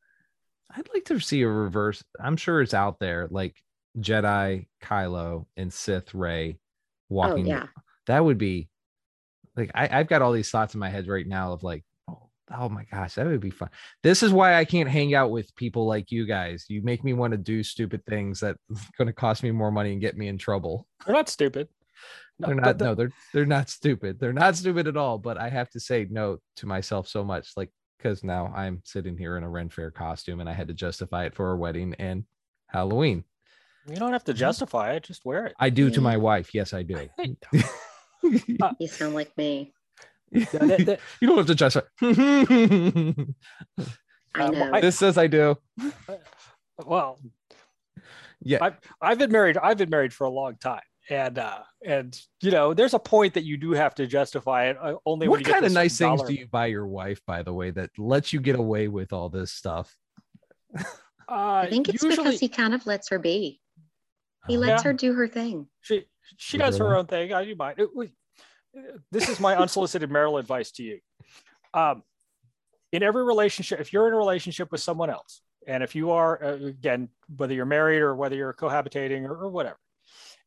Speaker 1: I'd like to see a reverse. I'm sure it's out there, like Jedi Kylo and Sith Rey walking.
Speaker 3: Oh yeah,
Speaker 1: That would be like I, I've got all these thoughts in my head right now of like, oh, oh my gosh, that would be fun. This is why I can't hang out with people like you guys. You make me want to do stupid things that's going to cost me more money and get me in trouble.
Speaker 2: They're not stupid. No,
Speaker 1: they're not
Speaker 2: the-
Speaker 1: no they're they're not stupid they're not stupid at all but i have to say no to myself so much like because now i'm sitting here in a ren fair costume and i had to justify it for a wedding and halloween
Speaker 2: You don't have to justify it. Just wear it.
Speaker 1: i do to my wife yes i do
Speaker 3: you sound like me.
Speaker 2: Yeah, that- that-
Speaker 1: you don't have to justify
Speaker 3: I
Speaker 2: Uh,
Speaker 3: know.
Speaker 2: I-
Speaker 1: this says i do
Speaker 2: well,
Speaker 1: yeah
Speaker 2: I've, I've been married. I've been married for a long time, and uh, and you know, there's a point that you do have to justify it uh, only. when
Speaker 1: what
Speaker 2: you
Speaker 1: kind
Speaker 2: to
Speaker 1: of nice things do you buy your wife by the way that lets you get away with all this stuff
Speaker 2: Uh,
Speaker 3: I think it's
Speaker 2: usually
Speaker 3: because he kind of lets her be. He
Speaker 1: Uh,
Speaker 3: lets
Speaker 2: Yeah.
Speaker 3: her do her thing.
Speaker 2: she she
Speaker 1: Leave her
Speaker 2: does her own thing. I do mine. It was- this is my unsolicited marital advice to you. Um, in every relationship, if you're in a relationship with someone else, and if you are uh, again, whether you're married or whether you're cohabitating or, or whatever,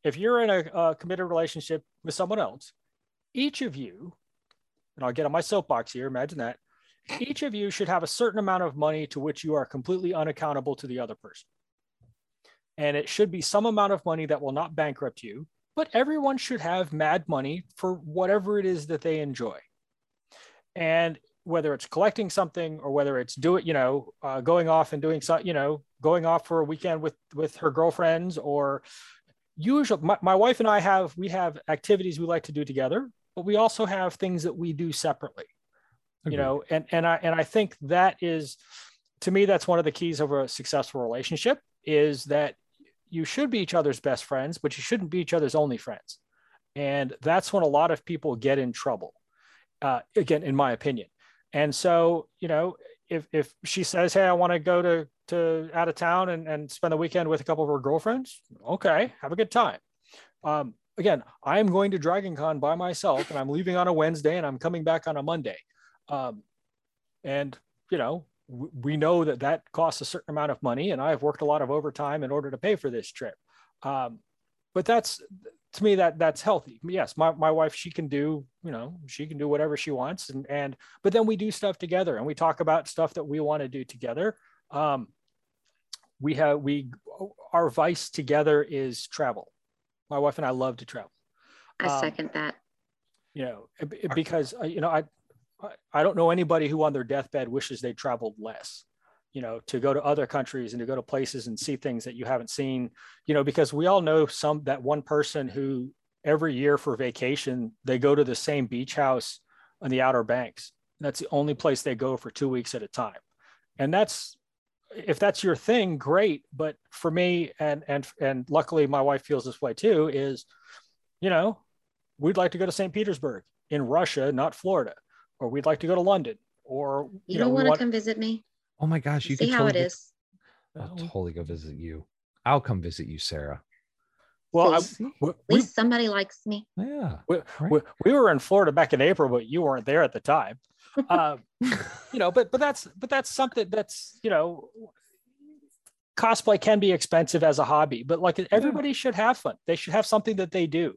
Speaker 2: if you're in a, a committed relationship with someone else, each of you, and I'll get on my soapbox here. Imagine that each of you should have a certain amount of money to which you are completely unaccountable to the other person. And it should be some amount of money that will not bankrupt you, but everyone should have mad money for whatever it is that they enjoy. And whether it's collecting something or whether it's do it, you know, uh, going off and doing something, you know, going off for a weekend with with her girlfriends or usually my, my wife and I have we have activities we like to do together, but we also have things that we do separately you know and and i and i think that is to me that's one of the keys of a successful relationship is that you should be each other's best friends but you shouldn't be each other's only friends. And that's when a lot of people get in trouble uh, again in my opinion. And so you know if if she says hey i want to go to to out of town and, and spend the weekend with a couple of her girlfriends? Okay have a good time. Um, again i'm going to dragon con by myself and i'm leaving on a wednesday and i'm coming back on a monday. Um, and you know w- we know that that costs a certain amount of money and i've worked a lot of overtime in order to pay for this trip. Um, but that's to me that that's healthy. Yes my, my wife she can do you know she can do whatever she wants and and but then we do stuff together and we talk about stuff that we want to do together um, we have we our vice together is travel. My wife and i love to travel.
Speaker 3: I
Speaker 2: Um,
Speaker 3: second that.
Speaker 2: you know because uh, you know I, I i don't know anybody who on their deathbed wishes they traveled less you know to go to other countries and to go to places and see things that you haven't seen. You know because we all know some that one person who every year for vacation they go to the same beach house on the outer banks. That's the only place they go for two weeks at a time. And that's if that's your thing great but for me and and and luckily my wife feels this way too is you know we'd like to go to st petersburg in russia not florida or we'd like to go to london or
Speaker 3: You,
Speaker 2: you, know
Speaker 3: don't
Speaker 2: we
Speaker 3: want to
Speaker 2: want
Speaker 3: come visit me?
Speaker 1: oh my gosh you
Speaker 3: See
Speaker 1: can
Speaker 3: how it
Speaker 1: totally,
Speaker 3: is.
Speaker 1: I'll totally go visit you i'll come visit you sarah
Speaker 2: well I, we,
Speaker 3: At least somebody likes me.
Speaker 1: yeah
Speaker 2: we,
Speaker 1: right.
Speaker 2: we, we were in florida back in april but you weren't there at the time um, you know but but that's but that's something that's you know cosplay can be expensive as a hobby but like everybody should have fun. They should have something that they do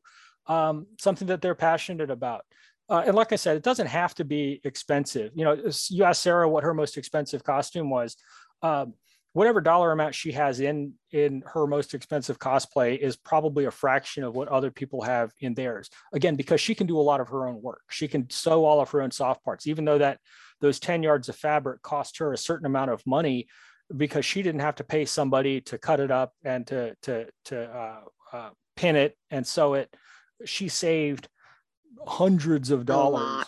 Speaker 2: um, something that they're passionate about. Uh, and like i said it doesn't have to be expensive. You know you asked sarah what her most expensive costume was um, whatever dollar amount she has in in her most expensive cosplay is probably a fraction of what other people have in theirs again because she can do a lot of her own work she can sew all of her own soft parts even though that those 10 yards of fabric cost her a certain amount of money because she didn't have to pay somebody to cut it up and to to to uh, uh, pin it and sew it she saved hundreds of
Speaker 3: A
Speaker 2: dollars
Speaker 3: lot.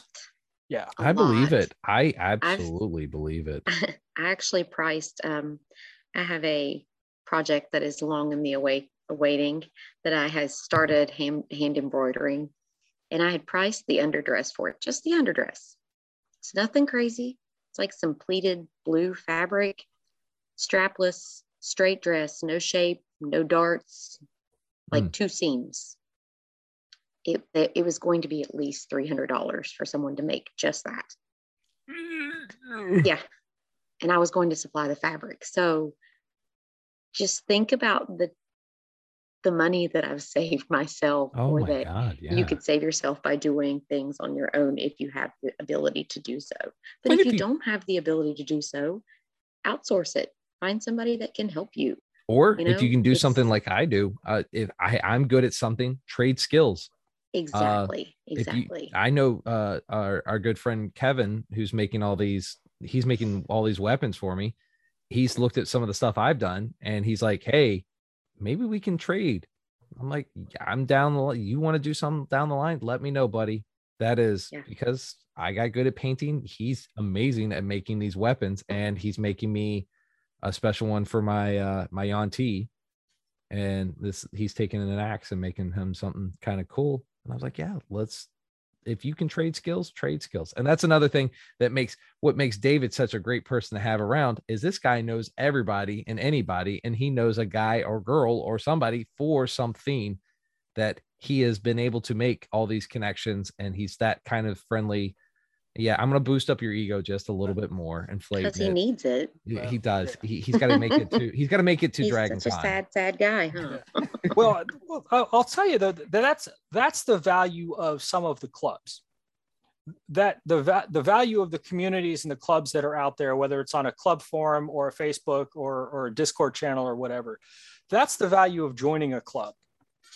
Speaker 2: yeah
Speaker 3: a
Speaker 1: I believe it. I absolutely believe it.
Speaker 3: I actually priced. Um, I have a project that is long in the await awaiting that I had started hand hand embroidering, and I had priced the underdress for it, just the underdress. It's nothing crazy. It's like some pleated blue fabric, strapless, straight dress, no shape, no darts, like two seams. It, it it was going to be at least three hundred dollars for someone to make just that. Yeah. And I was going to supply the fabric. So just think about the the money that I've saved myself
Speaker 1: Oh
Speaker 3: or
Speaker 1: my
Speaker 3: that
Speaker 1: god! Yeah.
Speaker 3: you could save yourself by doing things on your own if you have the ability to do so. But if,
Speaker 1: if
Speaker 3: you,
Speaker 1: you-
Speaker 3: don't have the ability to do so, outsource it. Find somebody that can help you.
Speaker 1: or
Speaker 3: you
Speaker 1: if you can do something like I do, uh, if I I'm good at something, trade skills.
Speaker 3: Exactly.
Speaker 1: You-
Speaker 3: exactly.
Speaker 1: I know uh, our our good friend Kevin, who's making all these, he's making all these weapons for me. He's looked at some of the stuff I've done, and he's like, "Hey, maybe we can trade." I'm like, "Yeah, "I'm down the line. You want to do something down the line? Let me know, buddy." That is
Speaker 3: Yeah.
Speaker 1: because I got good at painting. He's amazing at making these weapons, and he's making me a special one for my uh my auntie. And this he's taking an axe and making him something kind of cool. And I was like, yeah, let's if you can trade skills, trade skills. And that's another thing that makes what makes David such a great person to have around is this guy knows everybody and anybody, and he knows a guy or girl or somebody for something that he has been able to make all these connections and he's that kind of friendly. Yeah, I'm gonna boost up your ego just a little bit more, inflate
Speaker 3: Because he
Speaker 1: it.
Speaker 3: needs it.
Speaker 1: He, he does. He, he's got to make it to. He's got to make it to
Speaker 3: He's
Speaker 1: Dragon
Speaker 3: such a
Speaker 1: Con.
Speaker 3: sad, sad guy, huh?
Speaker 2: well, well, I'll I'll tell you though that that's that's the value of some of the clubs. That the va- the value of the communities and the clubs that are out there, whether it's on a club forum or a Facebook or or a Discord channel or whatever, that's the value of joining a club.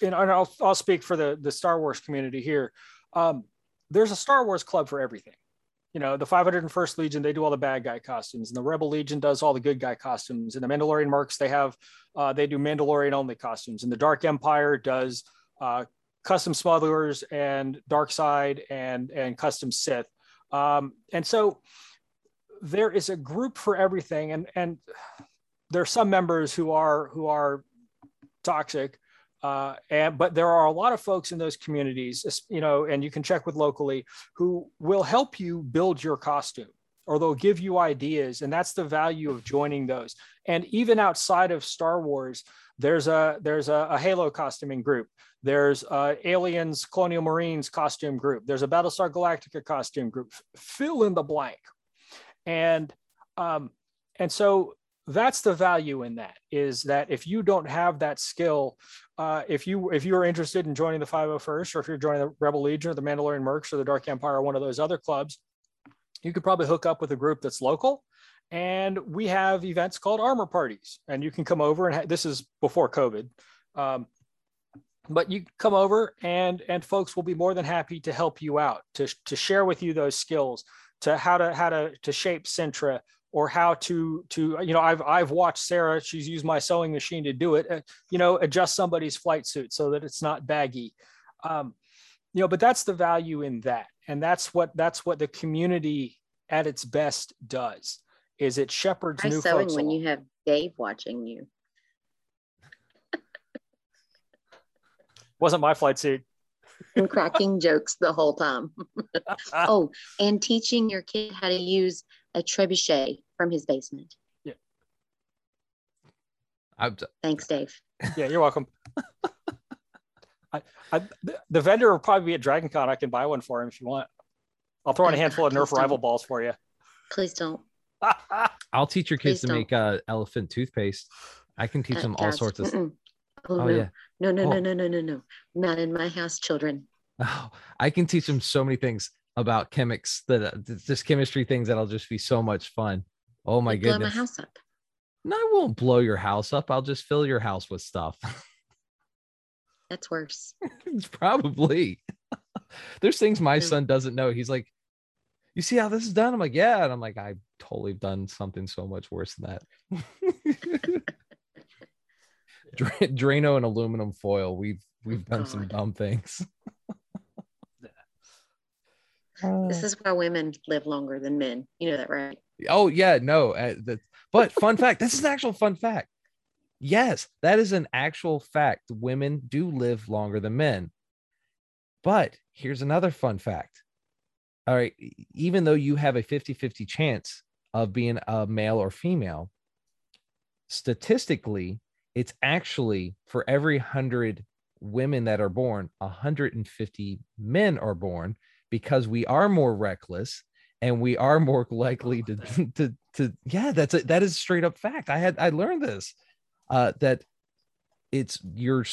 Speaker 2: And, and I'll I'll speak for the the Star Wars community here. Um, there's a Star Wars club for everything. You know, the 501st Legion, they do all the bad guy costumes, and the Rebel Legion does all the good guy costumes, and the Mandalorian Mercs, they have uh, they do Mandalorian only costumes, and the Dark Empire does uh, custom smugglers and Dark Side and and custom Sith. Um, and so there is a group for everything, and and there are some members who are who are toxic. Uh, and but there are a lot of folks in those communities, you know, and you can check with locally who will help you build your costume or they'll give you ideas and that's the value of joining those. And even outside of star wars there's a there's a, a halo costuming group. There's uh, aliens colonial marines costume group. There's a battlestar galactica costume group. Fill in the blank. And um, and so that's the value in that is that if you don't have that skill uh, if you if you are interested in joining the 501st or if you're joining the rebel legion or the mandalorian mercs or the dark empire or one of those other clubs you could probably hook up with a group that's local. And we have events called armor parties and you can come over and ha- this is before covid um, but you come over and and folks will be more than happy to help you out to, to share with you those skills to how to how to to shape Sintra or how to to you know I've I've watched Sarah she's used my sewing machine to do it uh, you know adjust somebody's flight suit so that it's not baggy um, you know but that's the value in that and that's what that's what the community at its best does is it shepherds
Speaker 3: Try
Speaker 2: new
Speaker 3: sewing
Speaker 2: folks
Speaker 3: when
Speaker 2: along.
Speaker 3: you have Dave watching you.
Speaker 2: wasn't my flight suit
Speaker 3: and cracking jokes the whole time. oh, and teaching your kid how to use a trebuchet from his basement.
Speaker 1: I'm,
Speaker 3: Thanks, Dave.
Speaker 2: yeah you're welcome I, I, the- the vendor will probably be at Dragon Con. I can buy one for him if you want. I'll throw in a handful of Nerf rival
Speaker 3: don't.
Speaker 2: balls for you.
Speaker 3: Please don't.
Speaker 1: I'll teach your kids
Speaker 3: Please
Speaker 1: to make uh, elephant toothpaste. I can teach
Speaker 3: Uh,
Speaker 1: them all sorts of.
Speaker 3: mm-mm. Oh,
Speaker 1: Oh
Speaker 3: no.
Speaker 1: yeah.
Speaker 3: No, no, no,
Speaker 1: Oh.
Speaker 3: no, no, no, no. Not in my house, children.
Speaker 1: Oh, I can teach them so many things about chemics that uh, just chemistry things that'll just be so much fun. Oh my
Speaker 3: You'd blow my
Speaker 1: goodness.
Speaker 3: house up.
Speaker 1: No, I won't blow your house up. I'll just fill your house with stuff.
Speaker 3: That's worse.
Speaker 1: it's probably. There's things my son doesn't know. He's like, You see how this is done? I'm like, Yeah. And I'm like, I've totally done something so much worse than that. Dra- Drano and aluminum foil. We've oh we've done some dumb things.
Speaker 3: This is why women live longer than men. You know that, right?
Speaker 1: Oh yeah, no. Uh, that, but fun fact. This is an actual fun fact. Yes, that is an actual fact. Women do live longer than men. But here's another fun fact. All right, even though you have a 50-50 chance of being a male or female, statistically, it's actually for every 100 women that are born, 150 men are born because we are more reckless and we are more likely to to to yeah that's a, that is straight up fact. I had i learned this uh that it's your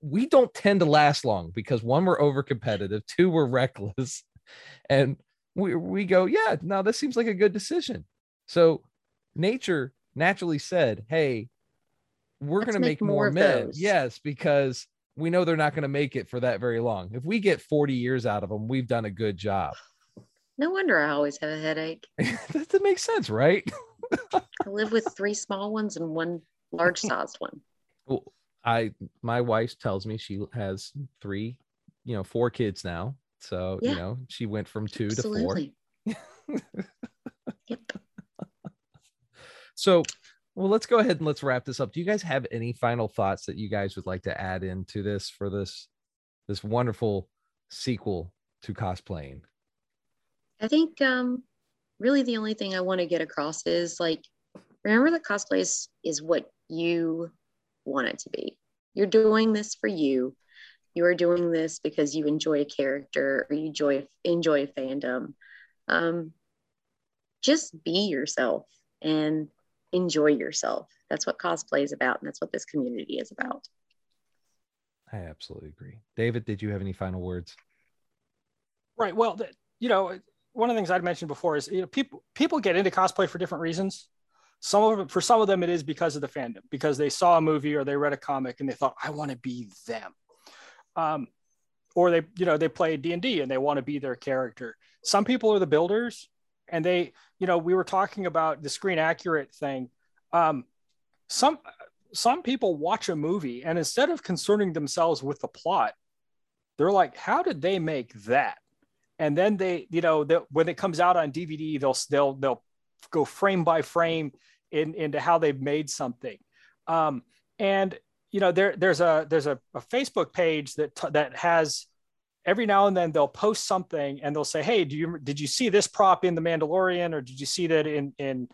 Speaker 1: we don't tend to last long because one we're over competitive two we're reckless and we we go yeah now this seems like a good decision. So nature naturally said hey we're going to
Speaker 3: make
Speaker 1: make,
Speaker 3: more
Speaker 1: more men. yes because we know they're not going to make it for that very long if we get 40 years out of them we've done a good job
Speaker 3: No wonder I always have a headache.
Speaker 1: that, that makes sense, right?
Speaker 3: I live with three small ones and one large sized one.
Speaker 1: Well, I my wife tells me she has three, you know, four kids now. So
Speaker 3: Yeah.
Speaker 1: you know, she went from two
Speaker 3: Absolutely.
Speaker 1: to four.
Speaker 3: Yep.
Speaker 1: So well, let's go ahead and let's wrap this up. Do you guys have any final thoughts that you guys would like to add into this for this this wonderful sequel to cosplaying?
Speaker 3: I think um, really the only thing I want to get across is like, remember that cosplay is, is what you want it to be. You're doing this for you. You are doing this because you enjoy a character or you enjoy enjoy a fandom. Um, just be yourself and enjoy yourself. That's what cosplay is about, and that's what this community is about.
Speaker 1: I absolutely agree. David, did you have any final words?
Speaker 2: Right. Well, th- you know, one of the things I'd mentioned before is you know people people get into cosplay for different reasons. Some of them, for some of them, it is because of the fandom, because they saw a movie or they read a comic and they thought, I want to be them. Um, or they, you know, they play D and D and they want to be their character. Some people are the builders, and they, you know, we were talking about the screen accurate thing. Um, some some people watch a movie and instead of concerning themselves with the plot, they're like, how did they make that? and then they you know when it comes out on dvd they'll they'll they'll go frame by frame in, into how they've made something um, and you know there there's a there's a, a facebook page that that has every now and then they'll post something and they'll say hey do you did you see this prop in the mandalorian or did you see that in in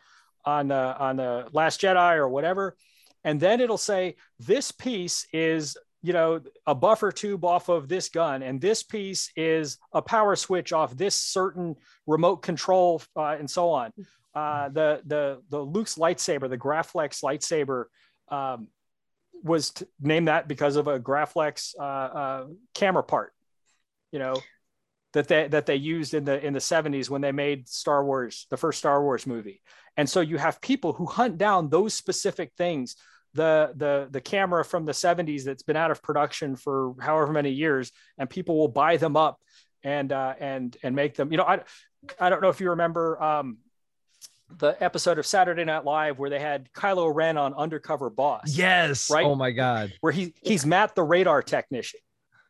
Speaker 2: on uh, on the last jedi or whatever? And then it'll say this piece is you know a buffer tube off of this gun and this piece is a power switch off this certain remote control uh, and so on. Uh, the the the luke's lightsaber the graflex lightsaber um, was t- named that because of a graflex uh, uh, camera part you know that they that they used in the in the 70s when they made star wars the first star wars movie and so you have people who hunt down those specific things the the the camera from the 70s that's been out of production for however many years and people will buy them up and uh, and and make them you know i i don't know if you remember um the episode of saturday night live where they had kylo ren on undercover boss
Speaker 1: Yes.
Speaker 2: Right?
Speaker 1: Oh my God.
Speaker 2: where he he's matt the radar technician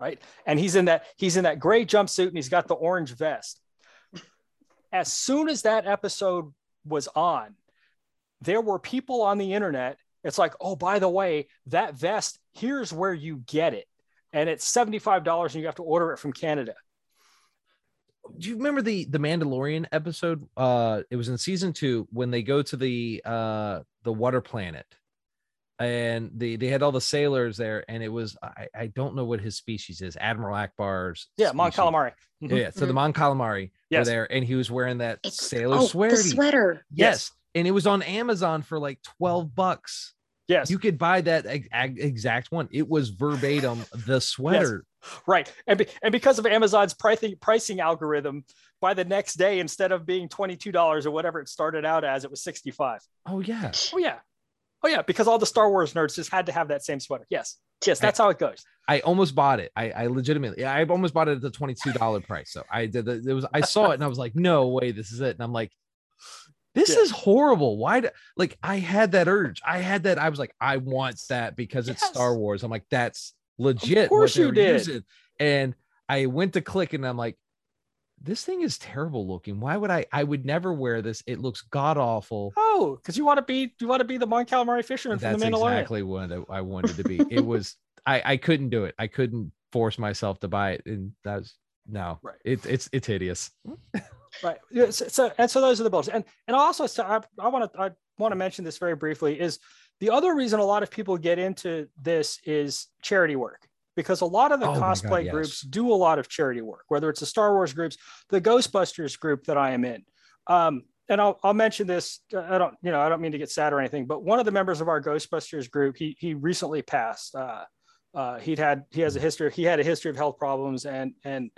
Speaker 2: right? And he's in that he's in that gray jumpsuit and he's got the orange vest. As soon as that episode was on there were people on the internet it's like oh by the way that vest here's where you get it. And it's $75 and you have to order it from canada.
Speaker 1: Do you remember the the Mandalorian episode? Uh, it was in season two when they go to the uh the water planet, and they they had all the sailors there, and it was I I don't know what his species is, Admiral Ackbar's.
Speaker 2: yeah mon
Speaker 1: species.
Speaker 2: calamari Mhm.
Speaker 1: Yeah, so the Mon Calamari
Speaker 2: Yes.
Speaker 1: were there, and he was wearing that
Speaker 3: It's
Speaker 1: sailor
Speaker 3: oh,
Speaker 1: sweater.
Speaker 3: the sweater.
Speaker 1: Yes, and it was on Amazon for like twelve bucks.
Speaker 2: yes
Speaker 1: You could buy that ex- ex- exact one. It was verbatim the sweater.
Speaker 2: right and, be, and because of amazon's pricing pricing algorithm by the next day, instead of being $22 or whatever it started out as, it was 65.
Speaker 1: Oh yeah.
Speaker 2: Oh yeah. Oh yeah, because all the Star Wars nerds just had to have that same sweater. Yes. Yes, that's how it goes.
Speaker 1: I almost bought it. I, I legitimately, I almost bought it at the twenty-two dollar price. So I did. The, it was. I saw it and I was like, no way, this is it. And I'm like, this
Speaker 2: Yeah.
Speaker 1: is horrible. Why? Do, like I had that urge. I had that. I was like, I want that because it's Star Wars. I'm like, that's legit. Of course
Speaker 2: you did.
Speaker 1: using. And I went to click and I'm like, this thing is terrible looking. Why would I? I would never wear this. It looks god awful.
Speaker 2: Oh, because you want to be you want to be the Mon Calamari fisherman from
Speaker 1: That's
Speaker 2: the Mandalorian.
Speaker 1: exactly what I- I wanted to be. It was I I couldn't do it. I couldn't force myself to buy it, and that was no.
Speaker 2: Right.
Speaker 1: It, it's it's hideous.
Speaker 2: Right. So, so and so those are the builds. And and also so I, I want to I want to mention this very briefly is the other reason a lot of people get into this is charity work because a lot of the
Speaker 1: Oh my God,
Speaker 2: cosplay
Speaker 1: yes.
Speaker 2: groups do a lot of charity work, whether it's the Star Wars groups, the Ghostbusters group that I am in. Um, and I'll, I'll mention this. I don't, you know, I don't mean to get sad or anything, but one of the members of our Ghostbusters group, he he recently passed. Uh, uh, he'd had he has a history. He had a history of health problems, and and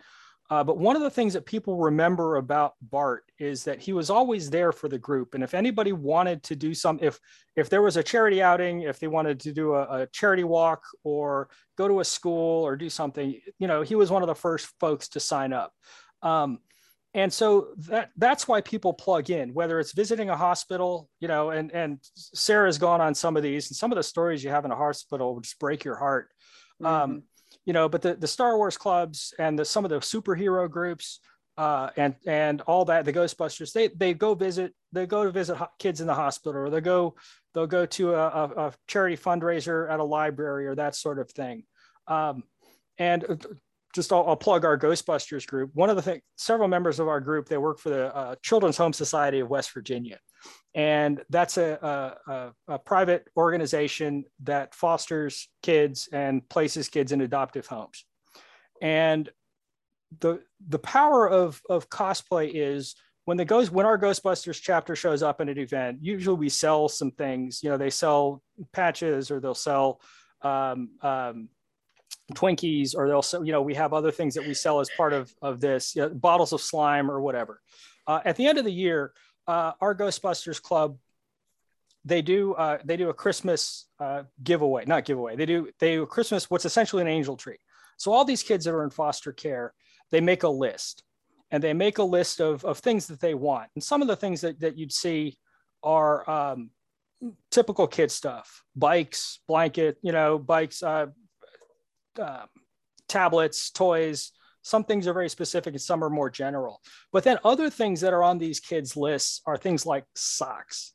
Speaker 2: uh, but one of the things that people remember about Bart is that he was always there for the group. And if anybody wanted to do some, if if there was a charity outing, if they wanted to do a, a charity walk or go to a school or do something, you know, he was one of the first folks to sign up. Um, and so that that's why people plug in, whether it's visiting a hospital, you know, and and Sarah's gone on some of these, and some of the stories you have in a hospital would just break your heart. Um, you know, but the, the Star Wars clubs and the, some of the superhero groups uh, and and all that, the Ghostbusters, they they go visit, they go to visit kids in the hospital, or they go they'll go to a, a, a charity fundraiser at a library or that sort of thing. Um, and uh, just I'll, I'll plug our Ghostbusters group. One of the things, several members of our group, they work for the uh, Children's Home Society of West Virginia, and that's a, a, a, private organization that fosters kids and places kids in adoptive homes. And the the power of of cosplay is when the ghost when our Ghostbusters chapter shows up at an event. Usually we sell some things. You know, they sell patches or they'll sell. Um, um, Twinkies, or they'll sell, you know, we have other things that we sell as part of, of this, you know, bottles of slime or whatever. Uh, at the end of the year, uh, our Ghostbusters Club, they do uh, they do a Christmas uh, giveaway, not giveaway. They do they do a Christmas what's essentially an angel tree. So all these kids that are in foster care, they make a list, and they make a list of of things that they want. And some of the things that that you'd see are um, typical kid stuff: bikes, blanket, you know, bikes, uh, um, tablets, toys. Some things are very specific and some are more general. But then other things that are on these kids' lists are things like socks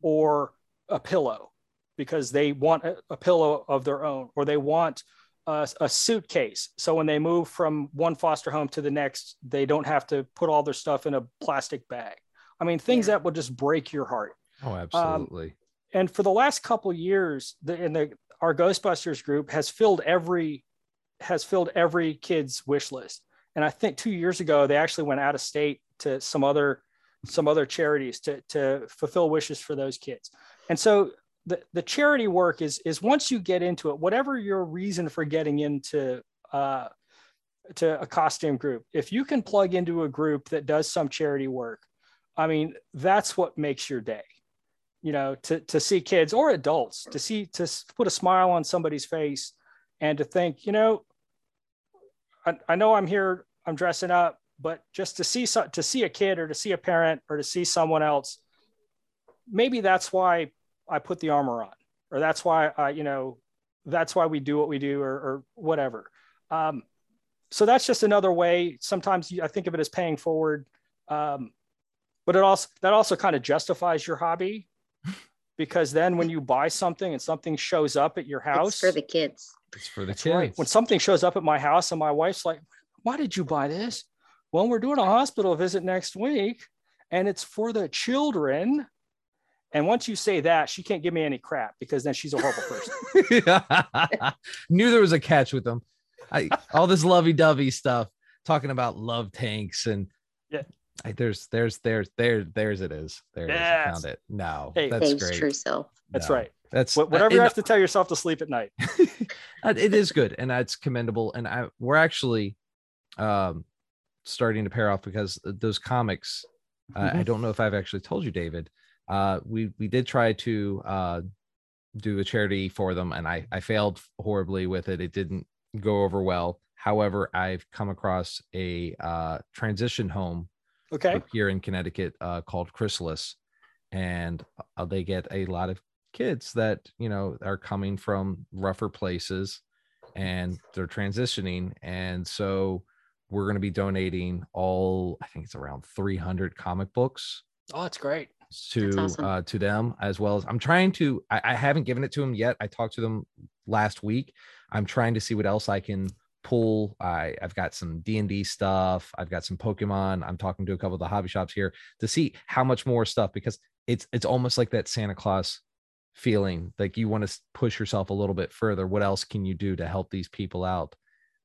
Speaker 2: or a pillow because they want a, a pillow of their own or they want a, a suitcase. So when they move from one foster home to the next, they don't have to put all their stuff in a plastic bag. I mean, things
Speaker 3: Yeah.
Speaker 2: that will just break your heart
Speaker 1: Oh, absolutely.
Speaker 2: and for the last couple years the in the our ghostbusters group has filled every has filled every kid's wish list. And i think two years ago they actually went out of state to some other some other charities to to fulfill wishes for those kids. And so the, the charity work is is once you get into it whatever your reason for getting into uh, to a costume group if you can plug into a group that does some charity work i mean that's what makes your day you know to to see kids or adults to see to put a smile on somebody's face and to think you know i, I know i'm here i'm dressing up but just to see so, to see a kid or to see a parent or to see someone else maybe that's why i put the armor on or that's why i you know that's why we do what we do or, or whatever. Um, so that's just another way. Sometimes i think of it as paying forward. Um, but it also that also kind of justifies your hobby because then when you buy something and something shows up at your house
Speaker 3: It's for the kids.
Speaker 1: It's for the kids.
Speaker 2: right. When something shows up at my house and my wife's like, why did you buy this? Well, we're doing a hospital visit next week and it's for the children. And once you say that, she can't give me any crap because then she's a horrible person.
Speaker 1: Knew there was a catch with them. I all this lovey-dovey stuff talking about love tanks and
Speaker 2: Yeah.
Speaker 1: I, there's there's there's there there's it is there it is. I found it no
Speaker 2: Hey.
Speaker 1: that's
Speaker 3: Dave's
Speaker 1: great
Speaker 3: true self.
Speaker 2: That's
Speaker 1: No,
Speaker 2: right.
Speaker 1: that's
Speaker 2: Wh- Whatever you
Speaker 1: and-
Speaker 2: have to tell yourself to sleep at night.
Speaker 1: Uh, it is good and that's commendable and i we're actually um starting to pair off because those comics. Uh, I don't know if I've actually told you, David. Uh, we we did try to uh, do a charity for them, and I I failed horribly with it. It didn't go over well. However, I've come across a uh, transition home
Speaker 2: Okay.
Speaker 1: here in Connecticut uh, called Chrysalis, and uh, they get a lot of kids that you know are coming from rougher places, and they're transitioning, and so we're going to be donating all I think it's around 300 comic books
Speaker 2: Oh, that's great.
Speaker 1: to
Speaker 3: awesome.
Speaker 1: uh to them as well as I'm trying to I, I haven't given it to them yet. I talked to them last week. I'm trying to see what else I can pull. I I've got some D&D stuff. I've got some Pokemon. I'm talking to a couple of the hobby shops here to see how much more stuff because it's it's almost like that Santa Claus feeling like you want to push yourself a little bit further. What else can you do to help these people out?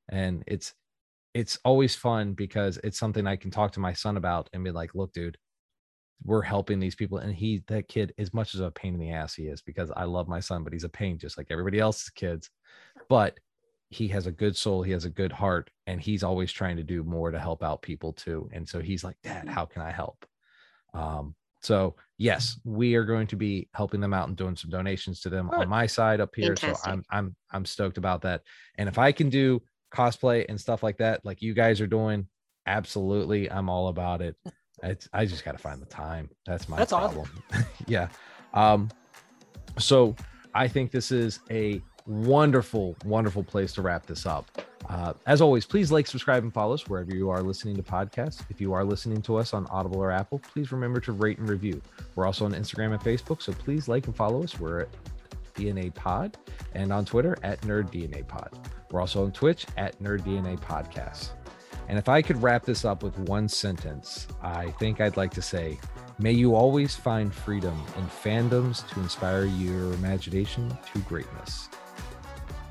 Speaker 1: And it's it's always fun because it's something I can talk to my son about and be like, look, dude, we're helping these people. And he, that kid, as much as a pain in the ass he is, because I love my son, but he's a pain just like everybody else's kids. But he has a good soul, he has a good heart, and he's always trying to do more to help out people too. And so he's like, Dad, how can I help? Um, so yes, we are going to be helping them out and doing some donations to them on my side up here. So I'm I'm I'm stoked about that. And if I can do cosplay and stuff like that, like you guys are doing, absolutely, I'm all about it. It's, I just got to find the time. That's my
Speaker 2: That's awesome.
Speaker 1: yeah. Um, so I think this is a wonderful, wonderful place to wrap this up. Uh, as always, please like, subscribe, and follow us wherever you are listening to podcasts. If you are listening to us on Audible or Apple, please remember to rate and review. We're also on Instagram and Facebook, so please like and follow us. We're at DNA Pod and on Twitter at Nerd DNA Pod. We're also on Twitch at Nerd DNA Podcast. And if I could wrap this up with one sentence, I think I'd like to say, may you always find freedom in fandoms to inspire your imagination to greatness.